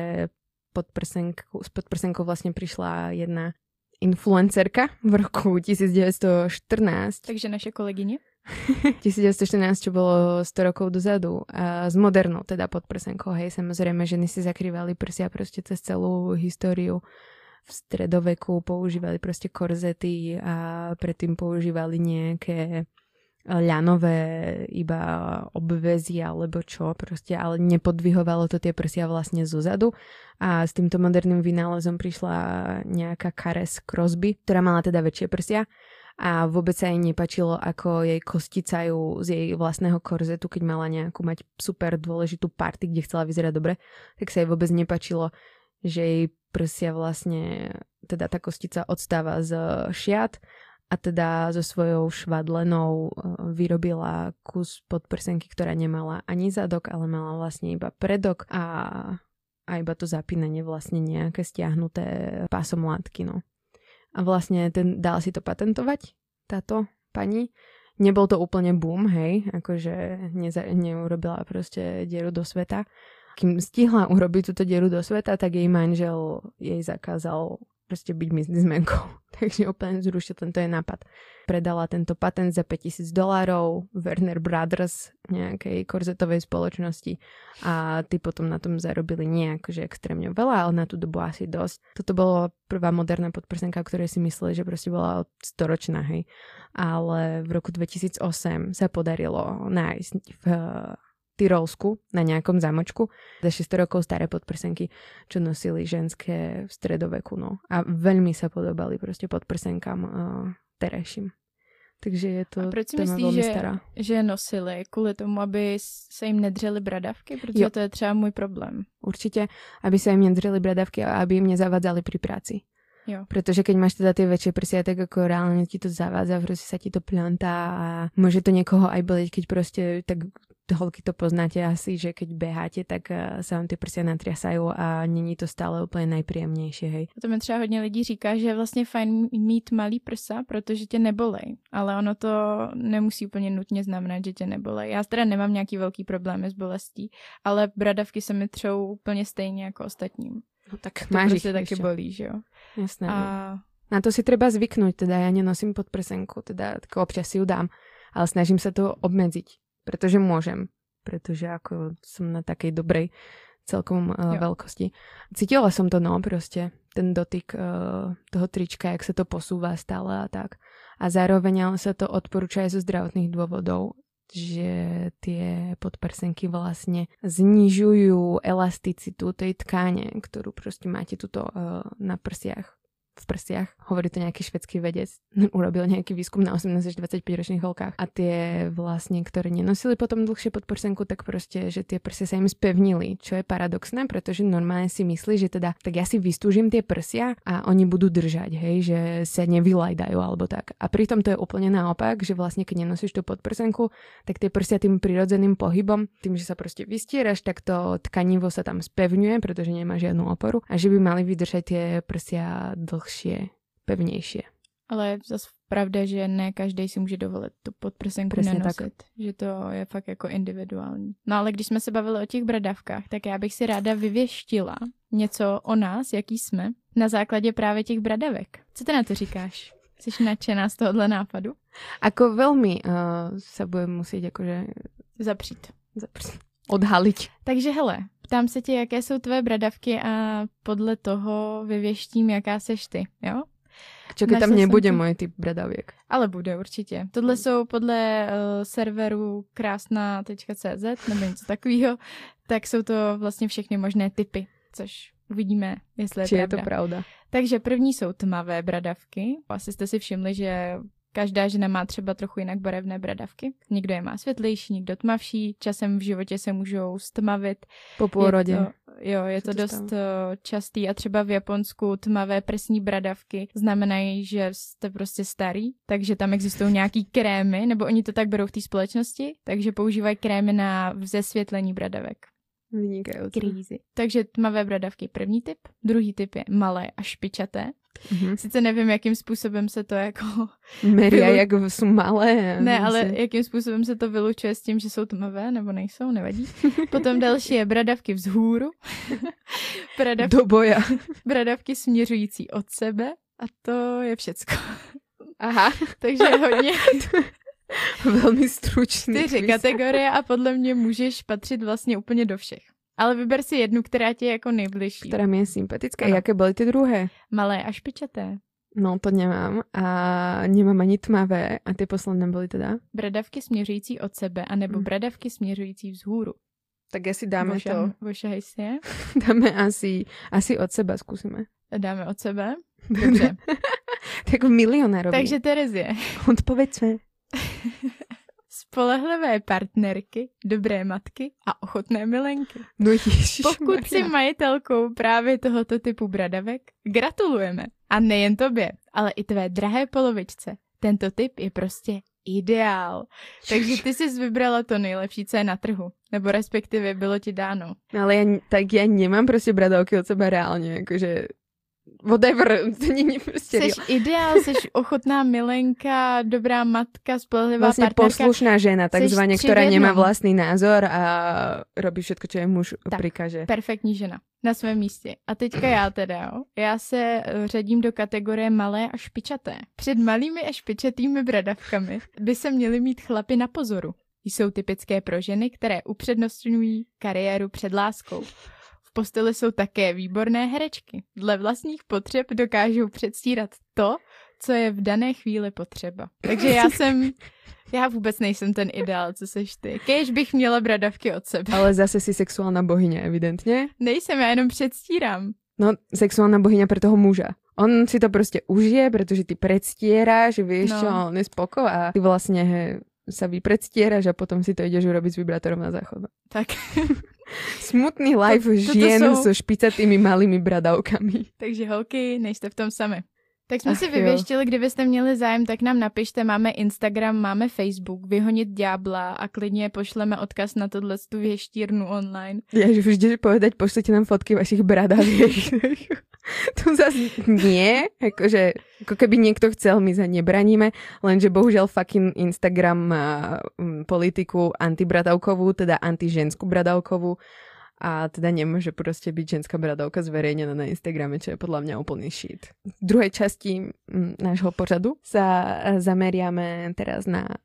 podprsenkou, s podprsenkou vlastne prišla jedna influencerka v roku <laughs> 1914. Takže naše kolegyně? <laughs> 1914, čo bolo 100 rokov dozadu. A s modernou teda pod prsenkou, hej, samozrejme, ženy si zakrývali prsia proste cez celú históriu. V stredoveku používali proste korzety a predtým používali nejaké ľanové iba obvezy alebo čo proste, ale nepodvihovalo to tie prsia vlastne zo zadu a s týmto moderným vynálezom prišla nejaká Kares Crosby, ktorá mala teda väčšie prsia a vôbec sa jej nepačilo, ako jej kosticajú z jej vlastného korzetu, keď mala nejakú mať super dôležitú party, kde chcela vyzerať dobre, tak sa jej vôbec nepačilo, že jej prsia vlastne, teda tá kostica odstáva z šiat a teda so svojou švadlenou eh, vyrobila kus podprsenky, ktorá nemala ani zadok, ale mala vlastne iba predok a, a iba to zapínanie vlastne nejaké stiahnuté pásom látky. No. A vlastne ten, dala si to patentovať, táto pani. Nebol to úplne boom, hej, akože neza, neurobila proste dieru do sveta. Kým stihla urobiť túto dieru do sveta, tak jej manžel jej zakázal proste byť biznismenkou. <laughs> Takže úplne zrušil tento je nápad. Predala tento patent za 5000 dolárov Werner Brothers nejakej korzetovej spoločnosti a ty potom na tom zarobili nejak, že extrémne veľa, ale na tú dobu asi dosť. Toto bola prvá moderná podprsenka, o ktorej si mysleli, že proste bola storočná, hej. Ale v roku 2008 sa podarilo nájsť v Tyrolsku na nejakom zámočku za 600 rokov staré podprsenky, čo nosili ženské v stredoveku. No. A veľmi sa podobali proste podprsenkám uh, terajším. Takže je to A proč si myslíš, že, stará. že nosili kvůli tomu, aby se jim nedřeli bradavky? Protože jo. to je třeba můj problém. Určite, aby sa im nedřeli bradavky a aby im nezavadzali pri práci. Jo. Protože keď máš teda tie väčšie prsia, tak ako reálne ti to zavádza, proste sa ti to plantá a môže to niekoho aj boleť, keď proste tak holky to poznáte asi, že keď beháte, tak uh, sa vám ty prsia natriasajú a není to stále úplně najpříjemnější, hej. To mi třeba hodně lidí říká, že je vlastně fajn mít malý prsa, protože tě nebolej, ale ono to nemusí úplně nutně znamenat, že tě nebolej. Já teda nemám nějaký velký problémy s bolestí, ale bradavky se mi třou úplně stejně jako ostatním. No tak to máš prostě taky bolí, že jo. Jasné. A... No. Na to si treba zvyknúť, teda ja nenosím podprsenku, teda tak občas si ju dám, ale snažím sa to obmedziť pretože môžem, pretože ako som na takej dobrej celkom uh, veľkosti. Cítila som to, no, proste, ten dotyk uh, toho trička, jak sa to posúva stále a tak. A zároveň ale sa to odporúča aj zo zdravotných dôvodov, že tie podprsenky vlastne znižujú elasticitu tej tkáne, ktorú proste máte tuto uh, na prsiach v prsiach. Hovorí to nejaký švedský vedec. <laughs> Urobil nejaký výskum na 18 až 25 ročných holkách. A tie vlastne, ktoré nenosili potom dlhšie podprsenku, tak proste, že tie prsia sa im spevnili, čo je paradoxné, pretože normálne si myslí, že teda, tak ja si vystúžim tie prsia a oni budú držať, hej, že sa nevylajdajú alebo tak. A pritom to je úplne naopak, že vlastne keď nenosíš tú podprsenku, tak tie prsia tým prirodzeným pohybom, tým, že sa proste vystieraš, tak to tkanivo sa tam spevňuje, pretože nemá žiadnu oporu a že by mali vydržať tie prsia dlhšie dlhšie, pevnější. Ale zase pravda, že ne každý si může dovolit tu podprsenku Přesně nenosit. Tak. Že to je fakt jako individuální. No ale když jsme se bavili o těch bradavkách, tak já bych si ráda vyvěštila něco o nás, jaký jsme, na základě právě těch bradavek. Co ty na to říkáš? Jsi nadšená z tohohle nápadu? Ako velmi uh, se budeme muset jakože... Zapřít. Zapřít. Odhalit. Takže hele, Ptám se tě, jaké jsou tvé bradavky a podle toho vyvěštím, jaká seš ty, jo? Čekaj, tam nebude můj typ bradavěk. Ale bude určitě. Tohle jsou podle uh, serveru krásná.cz nebo něco takového, tak jsou to vlastně všechny možné typy, což uvidíme, jestli je Či pravda. je to pravda. Takže první jsou tmavé bradavky. Asi jste si všimli, že Každá žena má třeba trochu jinak barevné bradavky. Někdo je má světlejší, někdo tmavší. Časem v životě se můžou stmavit. Po půrodě. Je to, jo, je to, to dost stalo? Eh, častý a třeba v Japonsku tmavé prsní bradavky znamenají, že jste prostě starý, takže tam existují nějaký <laughs> krémy, nebo oni to tak berou v té společnosti, takže používají krémy na zesvětlení bradavek. Vynikající. Krízy. Takže tmavé bradavky první typ. Druhý typ je malé a špičaté. Mm-hmm. Sice nevím, jakým způsobem se to jako... <laughs> Meria, vylu... jak jsou malé. Ne, ale jakým způsobem se to vylučuje s tím, že jsou tmavé, nebo nejsou, nevadí. <laughs> Potom další je bradavky vzhůru. <laughs> bradavky, Do boja. bradavky směřující od sebe. A to je všecko. Aha. Takže hodně... Velmi stručný. Čtyři kategorie a podle mě můžeš patřit vlastně úplně do všech. Ale vyber si jednu, která ti je jako nejbližší. Která mi je sympatická. Ano. Jaké byly ty druhé? Malé a špičaté. No, to nemám. A nemám ani tmavé. A ty posledné byly teda? Bradavky směřující od sebe, anebo mm. bradavky směřující vzhůru. Tak asi dáme Voša, to. Vošahej si je. <laughs> dáme asi, asi od sebe, zkusíme. Dáme od sebe? <laughs> Dobře. tak milionárovi. Takže Terezie. Odpověď <laughs> spolehlivé partnerky, dobré matky a ochotné milenky. No Pokud si majitelkou právě tohoto typu bradavek, gratulujeme. A nejen tobě, ale i tvé drahé polovičce, Tento typ je prostě ideál. Takže ty jsi vybrala to nejlepší, co je na trhu. Nebo respektive bylo ti dáno. Ale já, tak já nemám prostě bradavky od sebe reálně, jakože whatever, <laughs> to není prostě Jsi ideál, jsi ochotná milenka, dobrá matka, spolehlivá vlastně partnerka. poslušná žena, takzvaně, která nemá vlastní názor a robí všetko, čo je muž Tak. prikaže. Perfektní žena. Na svém místě. A teďka já teda, jo. Já se eh, řadím do kategorie malé a špičaté. Před malými a špičatými bradavkami by se měly mít chlapy na pozoru. Jsou typické pro ženy, které upřednostňují kariéru před láskou. V posteli jsou také výborné herečky. Dle vlastních potřeb dokážou předstírat to, co je v dané chvíli potřeba. Takže já jsem, <laughs> já vůbec nejsem ten ideál, co seš ty. Kéž bych měla bradavky od sebe. Ale zase si sexuálna bohyňa, evidentně. Nejsem, já jenom předstírám. No, sexuálna bohyňa pre toho muža. On si to prostě užije, protože ty predstieráš, vieš No. čo, on je spoko a ty vlastne he, sa vypredstieraš a potom si to ideš urobiť s vibrátorom na záchod. Tak, <laughs> Smutný life To- žien jsou- so špicatými malými bradavkami. takže holky, nejste v tom sami. Tak jsme Ach si vyvěštili, kdybyste měli zájem, tak nám napište, máme Instagram, máme Facebook, vyhonit ďábla a klidně pošleme odkaz na tohle tu věštírnu online. Ja že vždy povedať, pošlite nám fotky vašich bradaviek. <laughs> tu zase nie, akože, ako keby niekto chcel, my sa nebraníme, lenže bohužiaľ fucking Instagram má mm, politiku antibradavkovú, teda antiženskú bradavkovú a teda nemôže proste byť ženská bradavka zverejnená na Instagrame, čo je podľa mňa úplný shit. V druhej časti mm, nášho pořadu sa eh, zameriame teraz na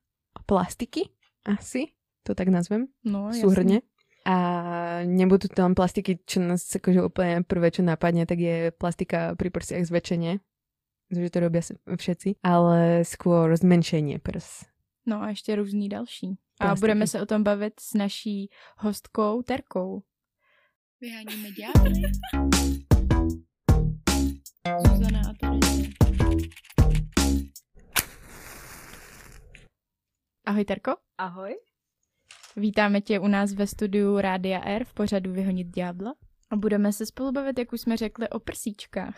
plastiky, asi, to tak nazvem No, súhrne. A nebudú to len plastiky, čo nás akože úplne prvé, čo napadne, tak je plastika pri prsiach zväčšenie, že to robia všetci, ale skôr zmenšenie prs. No a ještě různý další. A Plastiky. budeme se o tom bavit s naší hostkou Terkou. Vyháníme <laughs> ďábly. Zuzana a. Ahoj Terko, Ahoj. vítáme tě u nás ve studiu Rádia R v pořadu Vyhonit ďábla. A budeme se spolu bavit, jak už jsme řekli, o prsíčkách.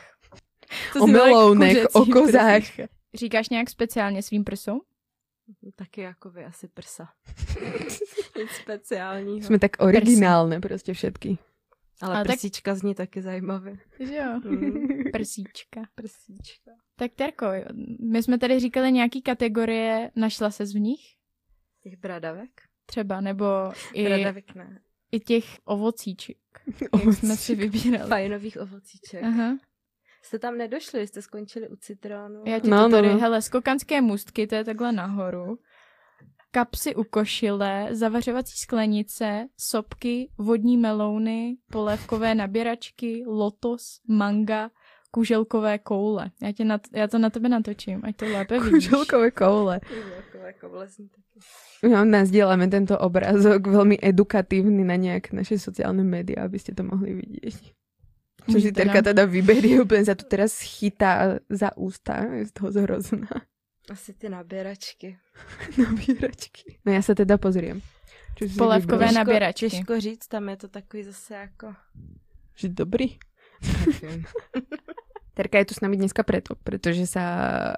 To O melounech, o kozách. prsíčka. Říkáš nějak speciálně svým prsům? Taky jako vy asi prsa. <laughs> Nic speciálního. Sme tak originálne proste všetky. Ale, Ale tak- prsíčka zní taky zajímavě. Že jo. <laughs> Mm. Prsíčka. Prsíčka. Tak Terko, my jsme tady říkali nějaký kategorie, našla ses v nich? Těch bradavek? Třeba, nebo i, Bradavek ne. i těch ovocíček, <laughs> jak jsme si vybírali. Fajnových ovocíček. Aha. Jste tam nedošli, jste skončili u citrónu. Já ti No, to no, tady, no. hele, skokanské můstky, to je takhle nahoru. Kapsy u košile, zavařovací sklenice, sopky, vodní melouny, polévkové naběračky, lotos, manga, kuželkové koule. Já, tě na, já to na tebe natočím, ať to lépe vidíš. Kuželkové koule. Takové koule zní taky. No, nazdieľame tento obrázok veľmi edukatívny na nejak naše sociálne médiá, aby ste to mohli vidieť. Čo si Terka nám- teda vyberie, <laughs> úplne sa tu teraz chytá za ústa, je z toho zhrozná. Asi ty naběračky. <laughs> Nabíračky. No ja sa teda pozriem. Polévkové vybrala? nabíračky. Těžko říct, tam je to takový zase jako... Že dobrý. <laughs> Terka je tu s nami dneska preto, pretože sa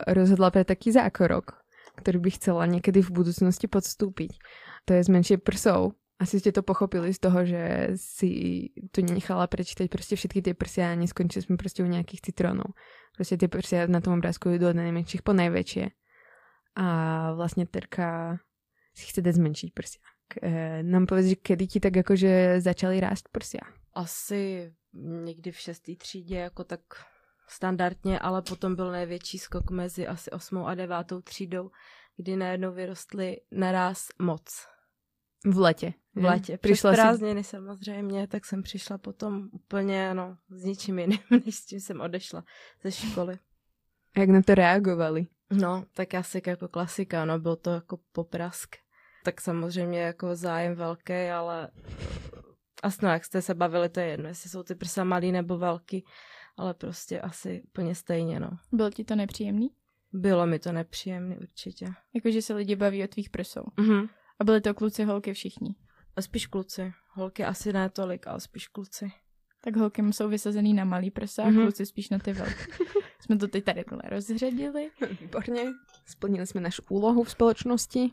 rozhodla pre taký zákrok, ktorý by chcela niekedy v budúcnosti podstúpiť. To je zmenšie prsov. Asi ste to pochopili z toho, že si tu nenechala prečítať proste všetky tie prsia a neskončili sme proste u nejakých citrónov. Proste tie prsia na tom obrázku idú od najmenších po najväčšie. A vlastne Terka si chce dať zmenšiť prsia. E, nám povedz, že kedy ti tak akože začali rásť prsia? Asi někdy v šestý třídě jako tak standardně, ale potom byl největší skok mezi asi osmou a devátou třídou, kdy najednou vyrostly naraz moc. V lete. V létě. Přes Prišla si prázdniny samozřejmě, tak jsem přišla potom úplně no, s ničím jiným, <laughs> než s tím jsem odešla ze školy. Jak na to reagovali? No, tak asi jako klasika, no, byl to jako poprask. Tak samozřejmě jako zájem velký, ale asi no, jak jste se bavili, to je jedno, jestli jsou ty prsa malý nebo velký, ale prostě asi úplně stejně, no. Byl ti to nepříjemný? Bylo mi to nepříjemné určitě. Jakože se lidi baví o tvých prsou. Mhm. A byli to kluci, holky, všichni. A spíš kluci. Holky asi ne tolik, ale spíš kluci. Tak holky jsou vysazený na malý prsa, a Mhm. kluci spíš na ty velké. <laughs> Jsme to teď tady tohle rozřadili. Výborně. Splnili jsme našu úlohu v společnosti.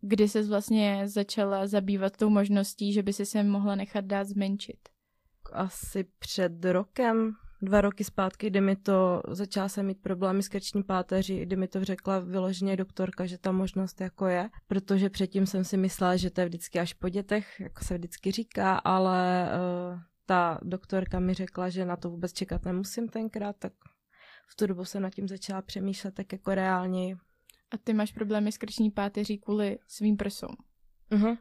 Kdy se vlastně začala zabývat tou možností, že by si se mohla nechat dát zmenšit? Asi před rokem, dva roky zpátky, kdy mi to, začala jsem mít problémy s krční páteří, kdy mi to řekla vyloženě doktorka, že ta možnost jako je, protože předtím jsem si myslela, že to je vždycky až po dětech, jako se vždycky říká, ale uh, ta doktorka mi řekla, že na to vůbec čekat nemusím tenkrát, tak v tu dobu jsem nad tím začala přemýšlet tak jako reálně. A ty máš problémy s krční páteří kvůli svým prsům? Uh-huh.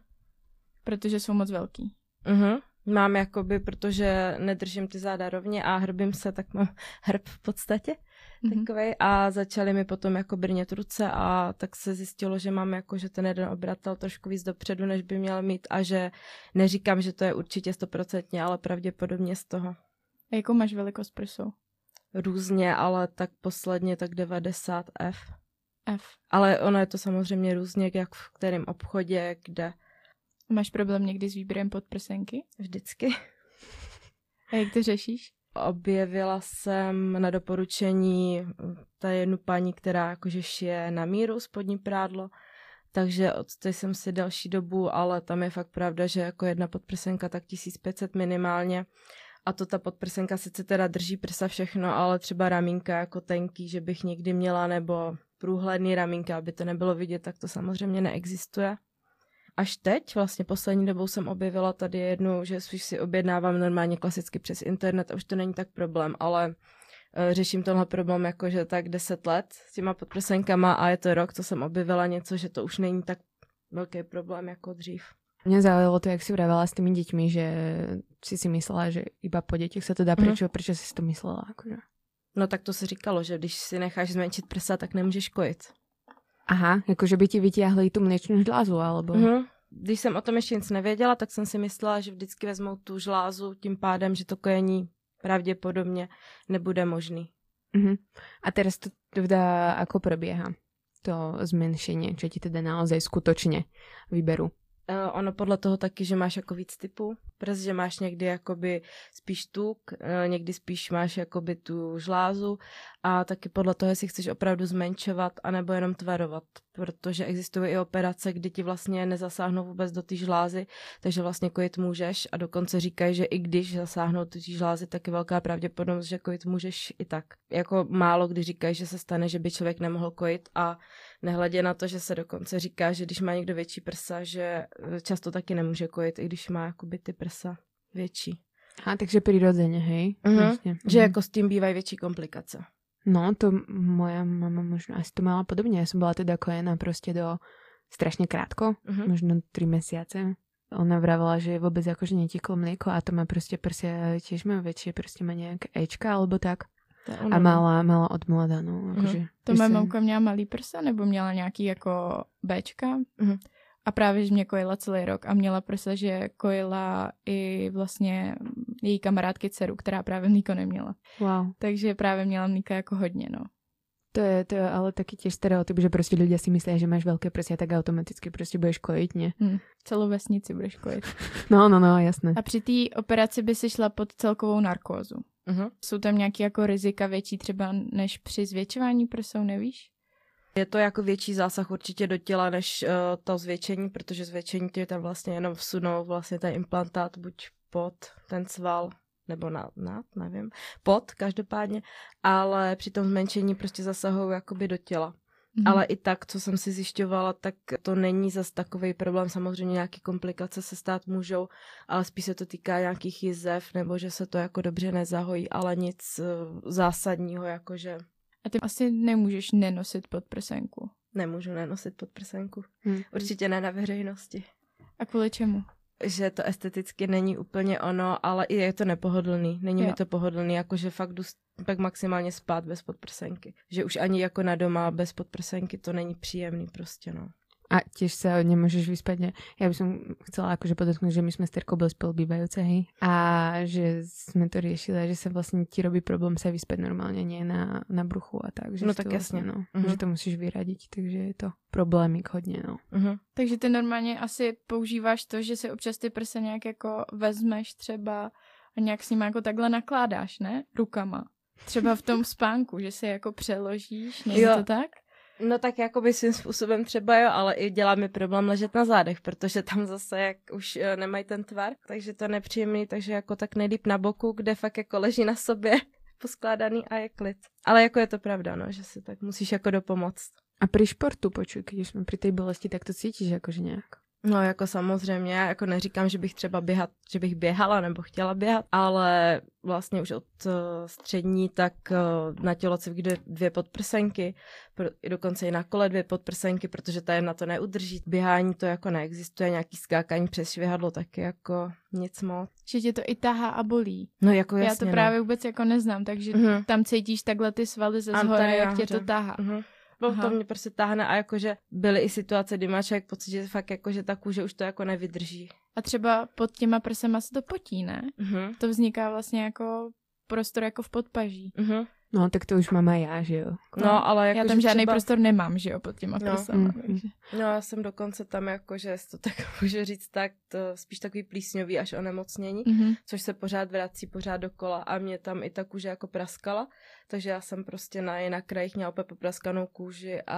Protože jsou moc velký. Uh-huh. Mám jakoby, protože nedržím ty záda rovně a hrbím se, tak mám <laughs> hrb v podstatě mm-hmm. takovej a začaly mi potom jako brnět ruce a tak se zjistilo, že mám jako, že ten jeden obratel trošku víc dopředu, než by měl mít a že neříkám, že to je určitě stoprocentně, ale pravděpodobně z toho. A jakou máš velikost prsou? Různě, ale tak posledně tak 90 F. F. Ale ono je to samozřejmě různě, jak v kterém obchodě, kde. Máš problém někdy s výběrem podprsenky? Vždycky. <laughs> A jak to řešíš? Objevila jsem na doporučení ta jednu paní, která jakože šije na míru spodní prádlo, takže od té jsem si další dobu, ale tam je fakt pravda, že jako jedna podprsenka tak 1500 minimálně. A to ta podprsenka sice teda drží prsa všechno, ale třeba ramínka jako tenký, že bych někdy měla, nebo průhledný ramínka, aby to nebylo vidět, tak to samozřejmě neexistuje. Až teď, vlastně poslední dobou jsem objevila tady jednu, že si objednávám normálně klasicky přes internet a už to není tak problém, ale uh, řeším tenhle problém jako, že tak 10 let s těma podprsenkama a je to rok, co jsem objevila něco, že to už není tak velký problém jako dřív. Mě zaujalo to, jak si vravela s těmi dětmi, že si si myslela, že iba po dětech se to dá, proč, mm. proč jsi si to myslela? Akože? No tak to se říkalo, že když si necháš zmenšit prsa, tak nemůžeš kojit. Aha, jakože by ti vytáhli tu mléčnou žlázu, alebo... Mm-hmm. Když jsem o tom ještě nic nevěděla, tak jsem si myslela, že vždycky vezmou tu žlázu tím pádem, že to kojení pravděpodobně nebude možný. Mm-hmm. A teraz to teda ako probieha? To zmenšenie, čo ti teda naozaj skutočne vyberú? Uh, ono podle toho taky, že máš jako víc typů prs, že máš někdy jakoby spíš tuk, uh, někdy spíš máš jakoby tu žlázu a taky podle toho, jestli chceš opravdu zmenšovat anebo jenom tvarovat, protože existují i operace, kdy ti vlastně nezasáhnou vůbec do té žlázy, takže vlastně kojit můžeš a dokonce říkají, že i když zasáhnou té žlázy, tak je velká pravděpodobnost, že kojit můžeš i tak. Jako málo kdy říkají, že se stane, že by člověk nemohl kojit a nehledě na to, že se dokonce říká, že když má někdo větší prsa, že eh, často taky nemůže kojit, i když má jakoby ty prsa větší. A takže přirozeně, hej? Uh-huh. Vlastně. Že uh-huh. jako s tím bývají větší komplikace. No, to moja mama možno asi to mala podobně. Já jsem byla teda kojená prostě do strašně krátko, uh-huh. možno tři měsíce. Ona vravela, že vůbec jakože netiklo mléko a to má prostě prsia tiež má větší, prostě má nějak Ečka alebo tak. A mala, mala od mlada, no. Akože, uh-huh. To moje mamka měla malý prsa, nebo měla nějaký jako Bčka? Uh-huh. A právě, že mě kojila celý rok a měla prsa, že kojila i vlastně její kamarádky dceru, která právě mlíko neměla. Wow. Takže právě měla mlíka jako hodně, no. To je, to je ale taky těž stereotyp, že prostě lidé si myslí, že máš velké prsia, tak automaticky prostě budeš kojit, ne? Hmm. Celou vesnici budeš kojit. <laughs> no, no, no, jasné. A při té operaci by si šla pod celkovou narkózu. Uh-huh. Jsou tam nějaké jako rizika větší třeba než při zvětšování prsou, nevíš? Je to jako větší zásah určitě do těla než uh, to zvětšení, protože zvětšení ti tam vlastně jenom vsunou vlastně ten implantát buď pod ten sval nebo nad, nad nevím, pod každopádně, ale při tom zmenšení prostě zasahují jakoby do těla. Mm-hmm. Ale i tak, co jsem si zjišťovala, tak to není zas takový problém. Samozřejmě nějaké komplikace se stát můžou, ale spíš se to týká nějakých jizev, nebo že se to jako dobře nezahojí, ale nic uh, zásadního, jakože a ty asi nemůžeš nenosit podprsenku. Nemůžu nenosit podprsenku. Hmm. Určitě ne na veřejnosti. A kvůli čemu? Že to esteticky není úplně ono, ale i je to nepohodlný. Není jo. mi to pohodlný, jakože fakt jdu pak maximálně spát bez podprsenky. Že už ani jako na doma bez podprsenky to není příjemný prostě, no. A tiež sa nemôžeš vyspať. Ne? Ja by som chcela akože podotknúť, že my sme s Terkou boli spolubývajúce, hej. A že sme to riešili, že sa vlastne ti robí problém sa vyspať normálne, nie na, na bruchu a tak. Že no tak vlastne, jasne. No, uh-huh. Že to musíš vyradiť, takže je to problémik hodně, no. Uh-huh. Takže ty normálně asi používáš to, že si občas ty prse nějak jako vezmeš třeba a nějak s nimi jako takhle nakládáš, ne? Rukama. Třeba v tom spánku, že si jako přeložíš, není to tak? No tak jakoby svým způsobem třeba jo, ale i dělá mi problém ležet na zádech, protože tam zase jak už uh, nemají ten tvar, takže to nepříjemný, takže jako tak nejlíp na boku, kde fakt jako leží na sobě <laughs> poskládaný a je klid. Ale jako je to pravda, no, že si tak musíš jako dopomoct. A pri športu, počuj, když jsme při té bolesti, tak to cítíš jakože nějak? No jako samozřejmě, já jako neříkám, že bych třeba běhat, že bych běhala nebo chtěla běhat, ale vlastně už od uh, střední tak uh, na tělocvik dvě, dvě podprsenky, pro, dokonce i na kole dvě podprsenky, protože ta jedna to neudrží. Běhání to jako neexistuje, nějaký skákání přes švihadlo taky jako nic moc. Že tě to i tahá a bolí. No jako jasně, Já to no. právě vůbec jako neznám, takže Mhm. tam cítíš takhle ty svaly ze zhora, jak tě to tahá. Mhm. Bo Aha. to mě prostě táhne a jakože byly i situace, kdy má člověk pocit, že fakt jakože ta kůže už to jako nevydrží. A třeba pod těma prsama se to potí, ne? Mhm. To vzniká vlastně jako prostor jako v podpaží. Mhm. No, tak to už mám aj já, že jo. No, ale jako, Já tam že žádný třeba... prostor nemám, že jo, pod těma No. prsama. Mhm. Takže. No já jsem dokonce tam jako, že to tak <laughs> můžu říct tak, to spíš takový plísňový až onemocnění, Mhm. což se pořád vrací pořád dokola a mě tam i ta kůže jako praskala, takže já jsem prostě na, i na krajích měla úplně popraskanou kůži a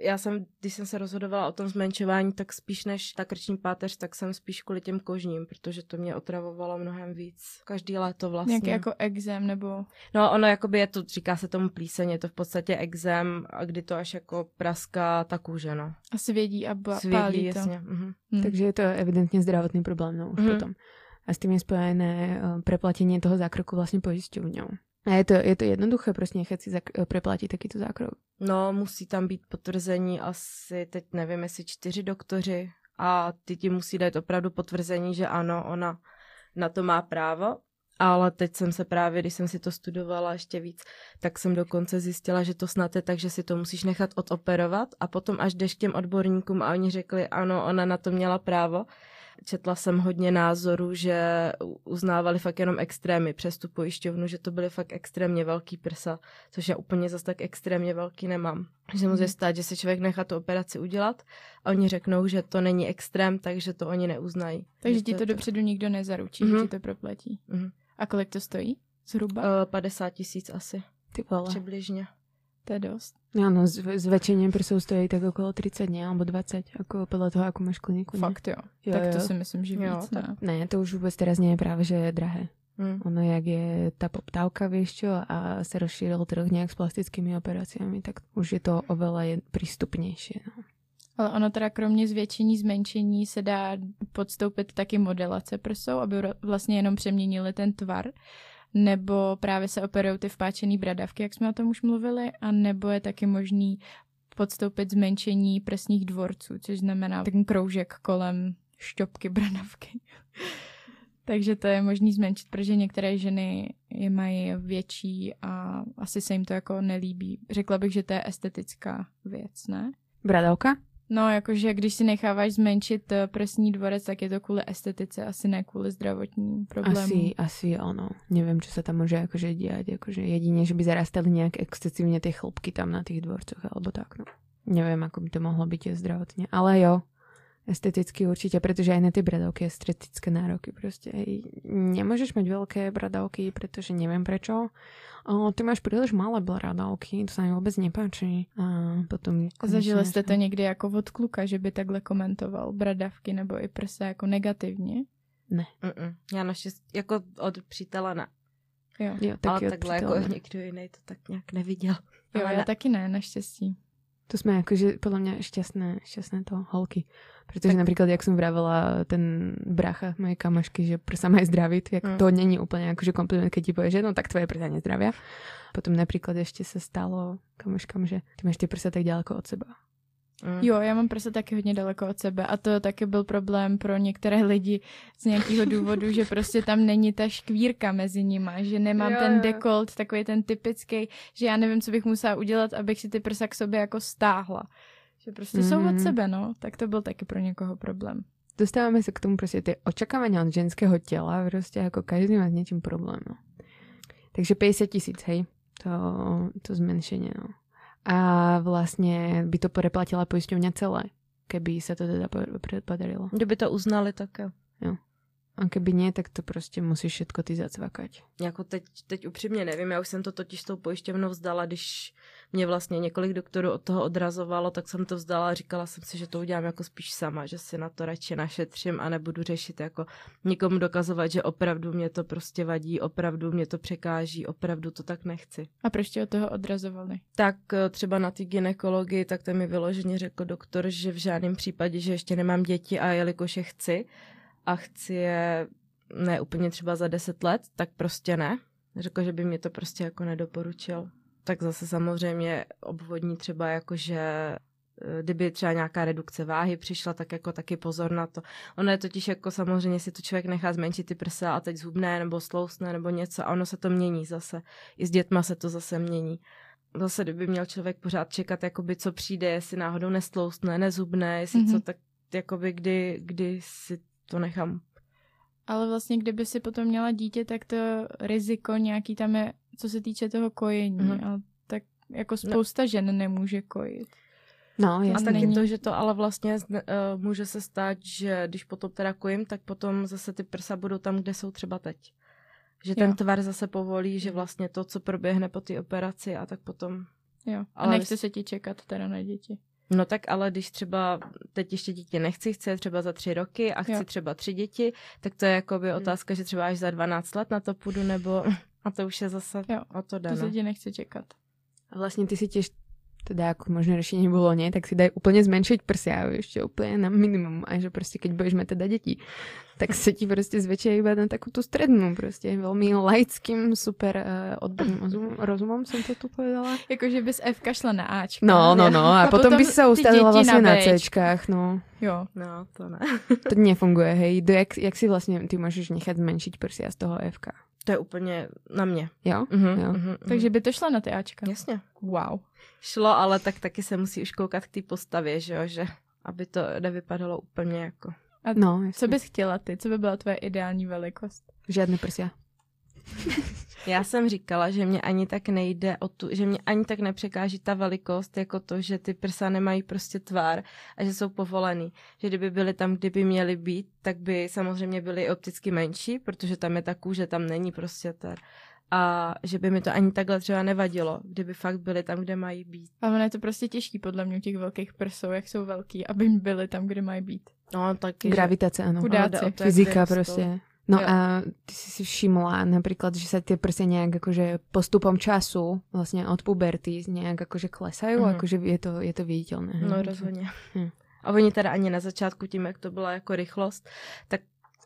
já jsem, když jsem se rozhodovala o tom zmenšování, tak spíš než ta krční páteř, tak jsem spíš kvůli těm kožním, protože to mě otravovalo mnohem víc. Každý léto vlastně. Nějaký jako exém nebo... No ono jakoby je to, říká se tomu plíseň, je to v podstatě exém, a kdy to až jako praská ta kůže, no. A svědí a ba- Svědí, pálí to. jasně. Mhm. Hm. Takže je to evidentně zdravotný problém, no už Mhm. potom. A s tím je spojené uh, preplatenie toho zákroku vlastně pojišťovňou. A je to, je to jednoduché prostě nechat si zak- eh, preplatit takýto zákrok. No, musí tam být potvrzení asi, teď nevím, jestli čtyři doktoři a ty ti musí dát opravdu potvrzení, že ano, ona na to má právo. Ale teď jsem se právě, když jsem si to studovala ještě víc, tak jsem dokonce zjistila, že to snad je tak, že si to musíš nechat odoperovat a potom až jdeš k těm odborníkům a oni řekli, ano, ona na to měla právo. Četla jsem hodně názorů, že uznávali fakt jenom extrémy přes tu pojišťovnu, že to byly fakt extrémně velký prsa, což já úplně zase tak extrémně velký nemám. Že se může Mhm. stát, že si člověk nechá tu operaci udělat a oni řeknou, že to není extrém, takže to oni neuznají. Takže Že ti to je dopředu nikdo nezaručí, Mhm. že ti to proplatí. Mhm. A kolik to stojí? Zhruba? Uh, 50 tisíc asi, Ty vole. přibližně. To je dost. No, no, z- zväčšenie prsou stojí tak okolo 30 dní, alebo 20, ako podľa toho, ako máš kliniku. ne? Fakt jo. Jo, tak to jo. si myslím, že Jo, víc, tak- ne? Ne, to už vůbec teraz nie je práve, že je drahé. Mm. Ono, jak je tá poptávka, vieš čo, a sa rozšíril trh nejak s plastickými operáciami, tak už je to oveľa je prístupnejšie. No. Ale ono teda kromě zvětšení, zmenšení se dá podstoupit taky modelace prsou, aby vlastně jenom přeměnili ten tvar. Nebo právě se operují ty vpáčený bradavky, jak jsme o tom už mluvili, a nebo je taky možný podstoupit zmenšení prsních dvorců, což znamená ten kroužek kolem šťopky bradavky. <laughs> Takže to je možný zmenšit, protože některé ženy je mají větší a asi se jim to jako nelíbí. Řekla bych, že to je estetická věc, ne? Bradavka? No, jakože když si necháváš zmenšit eh, prsní dvorec, tak je to kvůli estetice, asi ne kvůli zdravotním problémům. Asi, asi ono. Neviem, čo sa tam môže akože diať. Akože jedine, že by zarastali nejak excesívne tie chlopky tam na tých dvorcoch, alebo tak, no. Neviem, ako by to mohlo byť zdravotne. Ale jo, esteticky určite, pretože aj na tie bradavky estetické nároky proste. Hej. Nemôžeš mať veľké bradavky, pretože neviem prečo. O, ty máš príliš malé bradavky, to sa mi vôbec nepáči. A potom... Zažili jste to někdy jako od kluka, že by takhle komentoval bradavky nebo i prsa jako negativně? Mm-mm. Já naštěstí, jako od přítele ne. Jo, Jo, Ale taky od takhle jako někdo jiný to tak nějak neviděl. jo Ale já ne. taky ne, naštěstí. To sme akože podľa mňa šťastné, šťastné to holky. Pretože Tak- napríklad, jak som vravela, ten bracha mojej kamašky, že prsa majú zdravý, tak Mm. to není úplne akože kompliment, keď ti povie, že no tak tvoje prsa nezdravia. Potom napríklad ešte sa stalo kamoškám, že ty máš tie prsa tak ďaleko od seba. Mm. Jo, já mám prsa taky hodně daleko od sebe a to taky byl problém pro některé lidi z nějakého důvodu, že prostě tam není ta škvírka mezi nima, že nemám Jo, ten jo. dekolt, takový ten typický, že já nevím, co bych musela udělat, abych si ty prsa k sobě jako stáhla. Že prostě mm-hmm. jsou od Mhm. sebe, no. Tak to byl taky pro někoho problém. Dostávame sa k tomu proste tie očakávania od ženského tela, proste ako každý má s niečím problém. No. Takže 50 tisíc, hej, to, to zmenšenie. No. A vlastne by to preplatila poisťovňa celé, keby sa to teda podarilo. Kdyby to uznali, tak jo. A keby nie, tak to prostě musíš všetko ty zacvakať. Jako teď, teď upřímně nevím, já už jsem to totiž s tou pojišťovnou vzdala, když mě vlastně několik doktorů od toho odrazovalo, tak jsem to vzdala a říkala jsem si, že to udělám jako spíš sama, že si na to radši našetřím a nebudu řešit jako nikomu dokazovat, že opravdu mě to prostě vadí, opravdu mě to překáží, opravdu to tak nechci. A proč tě od toho odrazovali? Tak eh, třeba na ty ginekologii, tak to mi vyloženě řekl doktor, že v žádném případě, že ještě nemám děti a jelikož je chci a chci je ne úplně třeba za deset let, tak prostě ne. Řekl, že by mě to prostě jako nedoporučil tak zase samozřejmě obvodní třeba jako, že eh, kdyby třeba nějaká redukce váhy přišla, tak jako taky pozor na to. Ono je totiž jako samozřejmě, si to člověk nechá zmenšit ty prsa a teď zhubné nebo slousne nebo něco a ono se to mění zase. I s dětma se to zase mění. Zase, kdyby měl člověk pořád čekat, jakoby co přijde, jestli náhodou nestloustne, nezubné, jestli mm-hmm. co, tak jakoby kdy, kdy si to nechám. Ale vlastně, kdyby si potom měla dítě, tak to riziko nějaký tam je co se týče toho kojení. Mm-hmm. A tak jako spousta no. žen nemůže kojit. No, jasně. A taky není... to, že to ale vlastně uh, může se stát, že když potom teda kojím, tak potom zase ty prsa budou tam, kde jsou třeba teď. Že ten jo. tvar zase povolí, že vlastně to, co proběhne po té operaci a tak potom... Jo, a ale nechce se ti čekat teda na děti. No tak ale když třeba teď ještě dítě nechci, chci třeba za tři roky a chci jo. třeba tři děti, tak to je jakoby hmm. otázka, že třeba až za 12 let na to půjdu, nebo <laughs> a to už je zase jo, o to dané. To se ti nechce čekat. A vlastně ty si těž teda ako možné řešení bolo nie, tak si daj úplne zmenšiť prsia ešte úplne na minimum a že proste keď budeš mať teda deti, tak sa ti proste zväčšia iba na takú tú strednú proste veľmi laickým, super uh, odborným rozum, rozumom som to tu povedala. Jakože bys F šla na Ačka. No, no, no a, a potom, potom by si sa ustavila vlastne na, na Cčkách, no. Jo. No, to ne. to nefunguje, hej. Do, jak, jak si vlastne ty môžeš nechať zmenšiť prsia z toho Fka? To je úplně na mě. Jo? Uh-huh, jo. Uh-huh, Takže by to šlo na ty Ačka. Jasně. Wow. Šlo, ale tak taky se musí už koukat k té postavě, že jo, že aby to nevypadalo úplně jako... A no, jasně. co bys chtěla ty? Co by byla tvoje ideální velikost? Žádný prsia. <laughs> Já jsem říkala, že mě ani tak nejde o tu, že mě ani tak nepřekáží ta velikost, jako to, že ty prsa nemají prostě tvár a že jsou povolený. Že kdyby byly tam, kdyby měly být, tak by samozřejmě byly opticky menší, protože tam je ta kůže, tam není prostě ter. A že by mi to ani takhle třeba nevadilo, kdyby fakt byly tam, kde mají být. A ono je to prostě těžký podle mě těch velkých prsou, jak jsou velký, aby byly tam, kde mají být. No, taky. Gravitace, ano. Chudáci. Fyzika prostě. No jo. a ty si si všimla napríklad, že sa tie prsia nejak akože postupom času vlastne od puberty nejak akože klesajú, mm. akože je to, je to viditeľné. No rozhodně. Hm. A oni teda ani na začátku tím, jak to byla jako rychlost, tak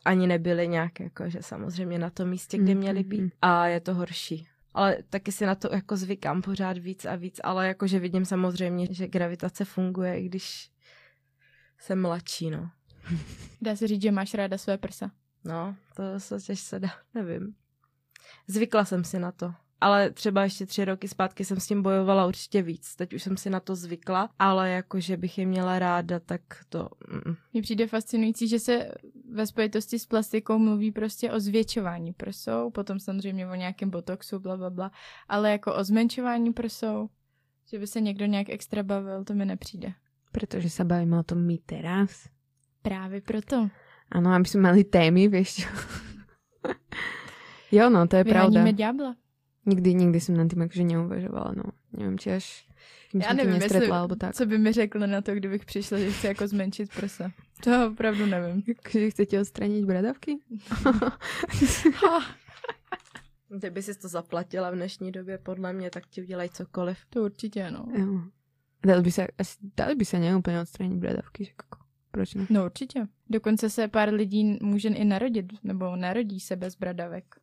ani nebyli nějak jako, že samozřejmě na tom místě, kde měli být. A je to horší. Ale taky si na to jako zvykám pořád víc a víc, ale jakože vidím samozřejmě, že gravitace funguje, i když jsem mladší, no. Dá se říct, že máš ráda své prsa. No, to se těžce dá, <laughs> nevím. Zvykla jsem si na to. Ale třeba ještě tři roky zpátky jsem s tím bojovala určitě víc. Teď už jsem si na to zvykla, ale jakože bych je měla ráda, tak to... Mm. Mně přijde fascinující, že se ve spojitosti s plastikou mluví prostě o zvětšování prsou, potom samozřejmě o nějakém botoxu, bla, bla, bla, ale jako o zmenšování prsou, že by se někdo nějak extra bavil, to mi nepřijde. Protože se bavíme o tom my teraz. Právě proto. Ano, aby jsme mali témy, víš <laughs> Jo, no, to je Vyháníme pravda. ďábla. Nikdy, nikdy jsem na tím jakože neuvažovala, no. Nevím, či až Já nevím, jestli, alebo tak. co by mi řekl na to, kdybych přišla, že chci jako zmenšit prsa. To opravdu nevím. <laughs> Že chcete odstranit bradavky? <laughs> Kdyby si to zaplatila v dnešní době, podle mě, tak ti udělají cokoliv. To určitě, no. Jo. Dali by se, asi, dali by se neúplně odstranit bradavky, že jako. Proč ne? No určitě. Dokonce se pár lidí může i narodit, nebo narodí se bez bradavek.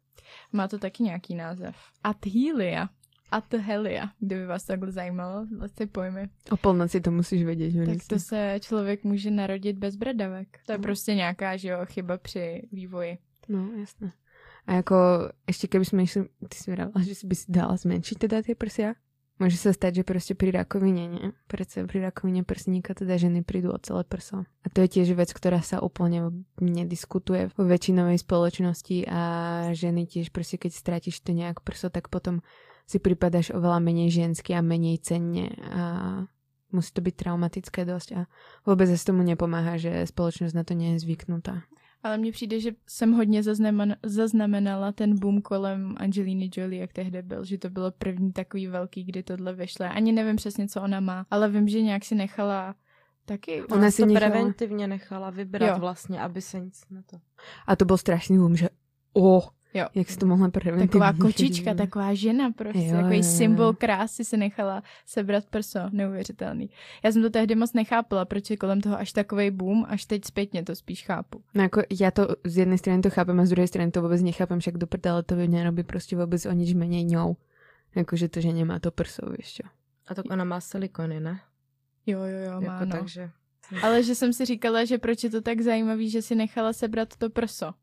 Má to taky nějaký název. Athelia. Athelia, kdyby vás takhle zajímalo, ty pojmy. O polnoci to musíš vědět, že Tak to se člověk může narodit bez bradavek. To je no. prostě nějaká, že jo, chyba při vývoji. No, jasné. A jako, ještě kdyby jsme išli, ty jsi že si by si dala zmenšit teda ty prsia? Môže sa stať, že proste pri rakovine, nie? Prečo pri rakovine prsníka teda ženy prídu o celé prso. A to je tiež vec, ktorá sa úplne nediskutuje vo väčšinovej spoločnosti a ženy tiež proste, keď stratíš to nejak prso, tak potom si pripadáš oveľa menej žensky a menej cenne a musí to byť traumatické dosť a vôbec sa tomu nepomáha, že spoločnosť na to nie je zvyknutá. A Ale mně přijde, že jsem hodně zaznamenala, zaznamenala ten boom kolem Angeliny Jolie, jak tehdy byl, že to bylo první takový velký, kdy tohle vyšlo. Ani nevím přesně, co ona má, ale vím, že nějak si nechala taky. Ona, ona si to nechala... preventivně nechala vybrat jo. vlastně, aby se nic na to. A to byl strašný boom, že oh, Jo. Jak si to mohla preventivně Taková <laughs> kočička, taková žena prostě, jo, takový jo, symbol krásy se nechala sebrat prso, neuvěřitelný. Já jsem to tehdy moc nechápala, proč je kolem toho až takový boom, až teď zpětně to spíš chápu. No jako já to z jedné strany to chápem a z druhé strany to vůbec nechápem, však do prdele to by nerobí prostě vůbec o nič méně ňou. Jakože to, že nemá to prso, víš čo. A tak ona má silikony, ne? Jo, jo, jo, má, jako no. takže... Ale že jsem si říkala, že proč je to tak zajímavý, že si nechala sebrat to prso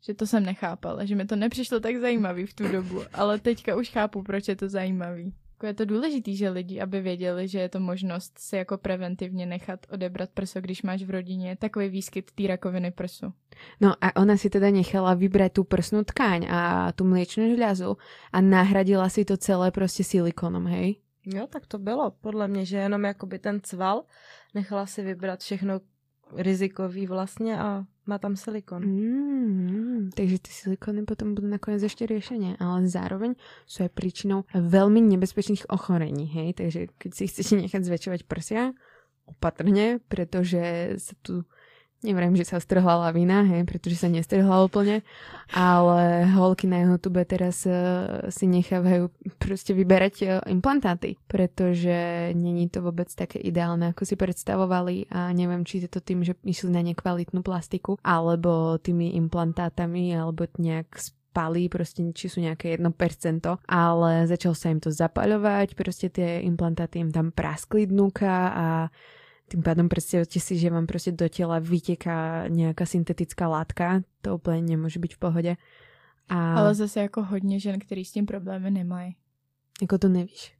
že to jsem nechápala, že mi to nepřišlo tak zajímavý v tu dobu, ale teďka už chápu, proč je to zajímavý. Jako je to důležitý, že lidi, aby věděli, že je to možnost si jako preventivně nechat odebrat prso, když máš v rodině takový výskyt té rakoviny prsu. No a ona si teda nechala vybrať tu prsnú tkáň a tu mliečnú žľazu a nahradila si to celé prostě silikonom, hej? Jo, tak to bylo podle mě, že jenom jakoby ten cval nechala si vybrat všechno rizikový vlastně a má tam silikon. Mm, takže ty silikony potom budú nakoniec ešte riešenie, ale zároveň sú aj príčinou veľmi nebezpečných ochorení, hej, takže keď si chcete nechať zväčšovať prsia, opatrne, pretože sa tu Nevriem, že sa strhla lavína, hej, pretože sa nestrhla úplne, ale holky na YouTube teraz uh, si nechávajú proste vyberať uh, implantáty, pretože není to vôbec také ideálne, ako si predstavovali a neviem, či je to tým, že išli na nekvalitnú plastiku, alebo tými implantátami, alebo nejak spali, proste či sú nejaké 1%, ale začal sa im to zapaľovať, proste tie implantáty im tam praskli dnuka a tým pádom predstavte si, že vám proste do tela vyteká nejaká syntetická látka. To úplně nemůže být v pohodě. A... Ale zase jako hodně žen, který s tím problémy nemají. Jako to nevíš.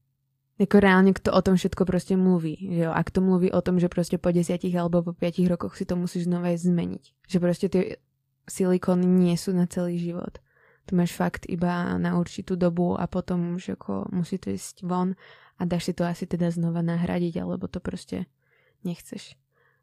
Jako reálně kto o tom všetko prostě mluví, že jo? A kto mluví o tom, že prostě po desiatich alebo po piatich rokoch si to musíš znova zmeniť. Že prostě ty silikony nie sú na celý život. To máš fakt iba na určitú dobu a potom už jako musí to ísť von a dáš si to asi teda znova nahradiť, alebo to prostě nechceš.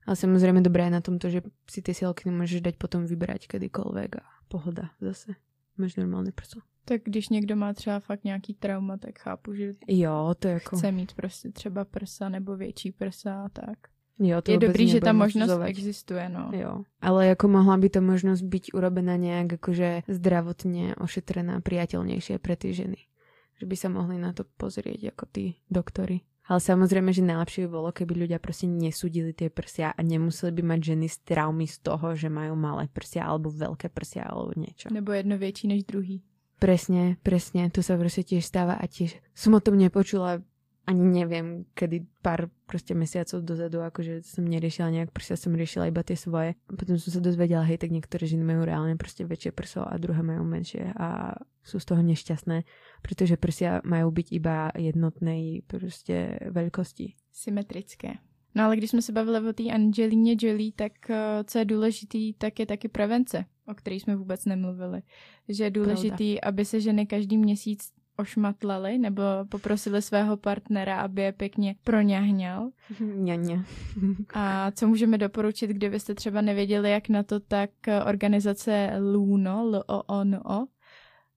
Ale samozrejme dobré je na tom to, že si ty silky můžeš dať potom vybrať kedykoľvek a pohoda zase. Máš normálne prso. Tak když někdo má třeba fakt nějaký trauma, tak chápu, že jo, to je jako... chce mít prostě třeba prsa nebo větší prsa a tak. Jo, to je dobrý, že ta možnost zovať. existuje, no. Jo. Ale jako mohla by ta možnost být urobená nějak jakože zdravotně ošetrená, priateľnejšie pre ty ženy. Že by sa mohli na to pozrieť jako ty doktory. Ale samozrejme, že najlepšie by bolo, keby ľudia proste nesúdili tie prsia a nemuseli by mať ženy z traumy z toho, že majú malé prsia alebo veľké prsia alebo niečo. Nebo jedno väčší než druhý. Presne, presne, to sa proste tiež stáva a tiež som o tom nepočula ani neviem, kedy pár proste mesiacov dozadu, akože som neriešila nejak prsia, som riešila iba tie svoje. Potom som sa dozvedela, hej, tak niektoré ženy majú reálne proste väčšie prso a druhé majú menšie a sú z toho nešťastné, pretože prsia majú byť iba jednotnej proste veľkosti. Symetrické. No ale když jsme se bavili o té Angelíně Jolie, tak uh, co je důležitý, tak je taky prevence, o které jsme vůbec nemluvili. Že je důležitý, Pravda. aby se ženy každý měsíc ošmatlali nebo poprosili svého partnera, aby je pěkně proňahňal. Ňaně. A co můžeme doporučit, kdybyste třeba nevěděli, jak na to, tak organizace Luno, L-O-O-N-O,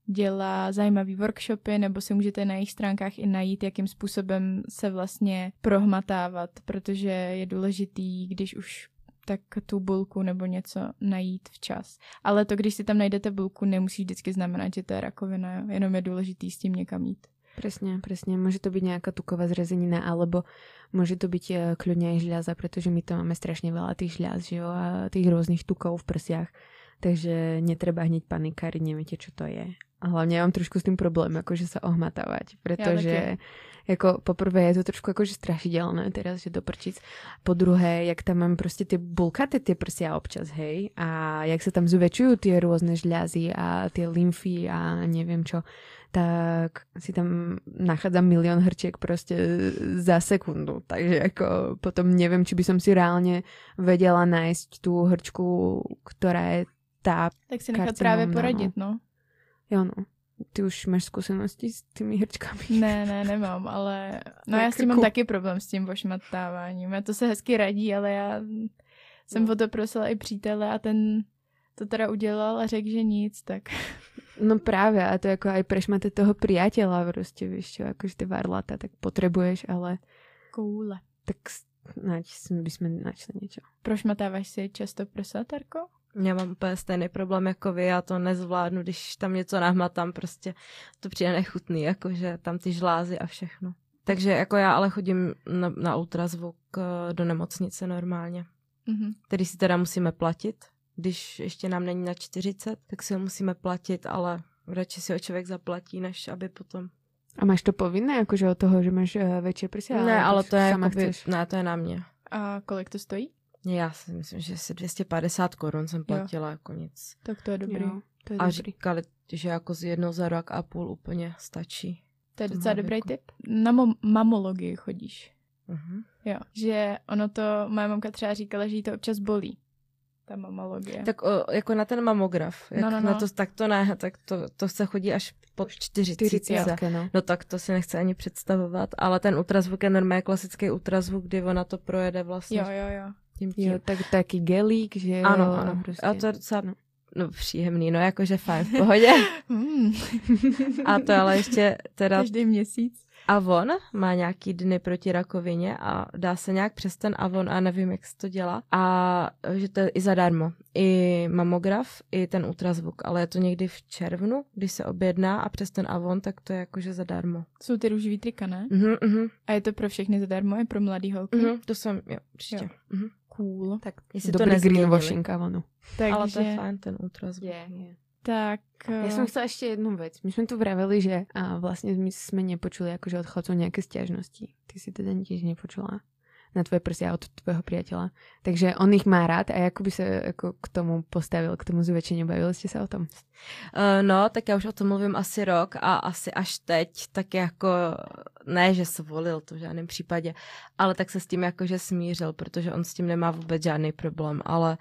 dělá zajímavý workshopy, nebo si můžete na jejich stránkách i najít, jakým způsobem se vlastně prohmatávat, protože je důležitý, když už tak tu bulku nebo něco najít včas. Ale to, když si tam najdete bulku, nemusí vždycky znamenat, že to je rakovina, jenom je důležitý s tím někam jít. Presne, presne. Môže to byť nejaká tuková zrezenina, alebo môže to byť eh, kľudne aj žľaza, pretože my to máme strašne veľa tých žľaz, že jo, a tých rôznych tukov v prsiach. Takže netreba hneď panikáriť, neviete, čo to je. A hlavne ja mám trošku s tým problém, akože sa ohmatávať, pretože ja jako poprvé je to trošku jakože strašidelné teraz, že do prčic. Po druhé, jak tam mám prostě ty bulkaté ty prsia občas, hej, a jak se tam zväčšujú tie rôzne žľazy a tie lymfy a neviem čo, tak si tam nachádzam milión hrčiek prostě za sekundu. Takže jako potom neviem, či by som si reálne vedela nájsť tú hrčku, ktorá je tá Tak si nechat právě poradit, no. Jo, no. Ty už máš zkušenosti s těmi hrčkami? Ne, ne, nemám, ale no já s tím mám taky problém s tím ošmatáváním. A to se hezky radí, ale já jsem no. o to prosila i přítele a ten to teda udělal a řekl, že nic, tak No právě, a to jako aj preš máte toho priateľa prostě, víš čo, akože ty varlata, tak potrebuješ, ale koule. tak nať by sme našli niečo. Prošmatáváš si často prsa, Tarko? Já mám úplně stejný problém jako vy, já to nezvládnu, když tam něco nahmatám, prostě to přijde nechutný, jakože tam ty žlázy a všechno. Takže jako já ale chodím na, na ultrazvuk eh, do nemocnice normálně, Mhm. který si teda musíme platit. Když ještě nám není na 40, tak si ho musíme platit, ale radši si ho člověk zaplatí, než aby potom... A máš to povinné, akože od toho, že máš uh, väčšie prsia? ne, ale to je, jakoby, ne, to je na mě. A kolik to stojí? Já si myslím, že asi 250 korun jsem platila jako nic. Tak to je dobrý. Jo, to je A dobrý. říkali, že jako z jednou za rok a půl úplně stačí. To je docela dobrý věku. tip. Na mo- mamologii chodíš. Mhm. Jo, že ono to, moje mamka třeba říkala, že jí to občas bolí. Ta mamologie. Tak o, jako na ten mamograf, jak No, no, Na no. to, tak to ne, tak to, to se chodí až po 40. 40, no. No tak to si nechci ani představovat, ale ten ultrazvuk je normálně klasický ultrazvuk, kdy ona to projede vlastně Jo, jo, jo. Tím tím. Jo, tak taký gelík, že jo. ano, ano. Prostě. A to je docela no. no, příjemný, no jakože fajn, v pohodě. <laughs> Hmm. A to ale ještě teda Každý měsíc. Avon má nějaký dny proti rakovině a dá se nějak přes ten Avon a nevím, jak se to dělá. A že to je i zadarmo. I mamograf, i ten ultrazvuk, ale je to někdy v červnu, když se objedná a přes ten Avon, tak to je jakože zadarmo. Jsou ty růžový trika, ne? Mhm, mhm, A je to pro všechny zadarmo, i pro mladý holky. mhm, to jsem, jo, určitě. Jo. Mhm. Cool. Tak Jestli to dobrý nezměnili. greenwashing, áno. Takže, Ale to je fajn, ten ultrazvuk. Je, je. tak... Ja eh, som chcela ešte jednu vec. My sme tu vraveli, že a vlastne my sme nepočuli akože od chlapcov nejaké stiažnosti. Ty si teda tiež nepočula na tvoje prsia od tvojho priateľa. Takže on ich má rád a ako by sa ako k tomu postavil, k tomu zväčšeniu? Bavili ste sa o tom? Uh, no, tak já už o tom mluvím asi rok a asi až teď, tak jako, ne, že se volil to v žádném případě, ale tak se s tím jakože smířil, protože on s tím nemá vůbec žádný problém, ale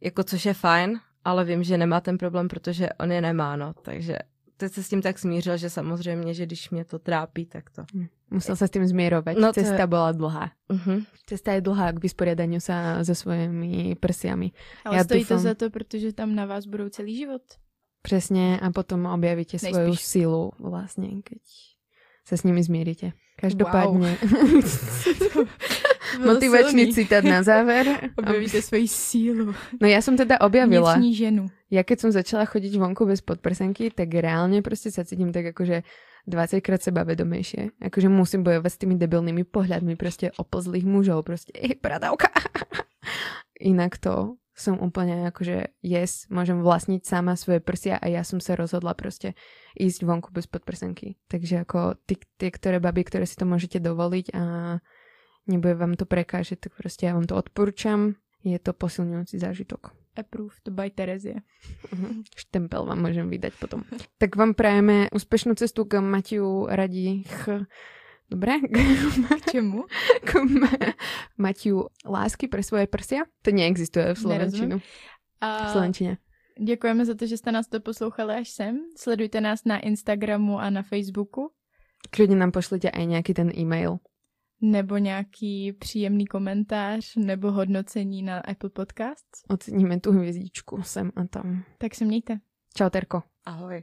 jako což je fajn, ale vím, že nemá ten problém, protože on je nemá, no, takže teď se s tím tak smířil, že samozřejmě, že když mě to trápí, tak to. Musel sa s tým zmierovať. No to Cesta je- bola dlhá. Uh-huh. Cesta je dlhá k vysporiadaniu sa so svojimi prsiami. Ale já stojí to doufám- za to, protože tam na vás budou celý život. Presne a potom objavíte Nejspíš. svoju silu vlastne, keď sa s nimi <laughs> <laughs> Motivačný citát na záver. <laughs> Objevíte svoji sílu. No ja som teda objavila. Vnitřní ženu. Ja keď som začala chodiť vonku bez podprsenky, tak reálne proste sa cítim tak akože 20 krát sebavedomejšie. Akože musím bojovať s tými debilnými pohľadmi proste oplzlých mužov. Proste, ej, bradavka. <laughs> Inak to som úplne akože yes, môžem vlastniť sama svoje prsia a ja som sa rozhodla proste ísť vonku bez podprsenky. Takže ako ty, tie, ktoré baby, ktoré si to môžete dovoliť a nebude vám to prekážať, tak proste ja vám to odporúčam. Je to posilňujúci zážitok. Approved by Terezie. Mhm. Štempel vám môžem vydať potom. Tak vám prajeme úspešnú cestu k Matiu Radich. Dobre? <laughs> K čemu? K Ma- Matiu lásky pre svoje prsia. To neexistuje v Slovenčinu. V A Slovenčine. děkujeme za to, že jste nás to poslouchali až sem. Sledujte nás na Instagramu a na Facebooku. Kľudne nám pošlite aj nejaký ten e-mail. Nebo nějaký příjemný komentář nebo hodnocení na Apple Podcasts. Oceníme tú hviezdičku sem a tam. Tak se mějte. Čau, Terko. Ahoj.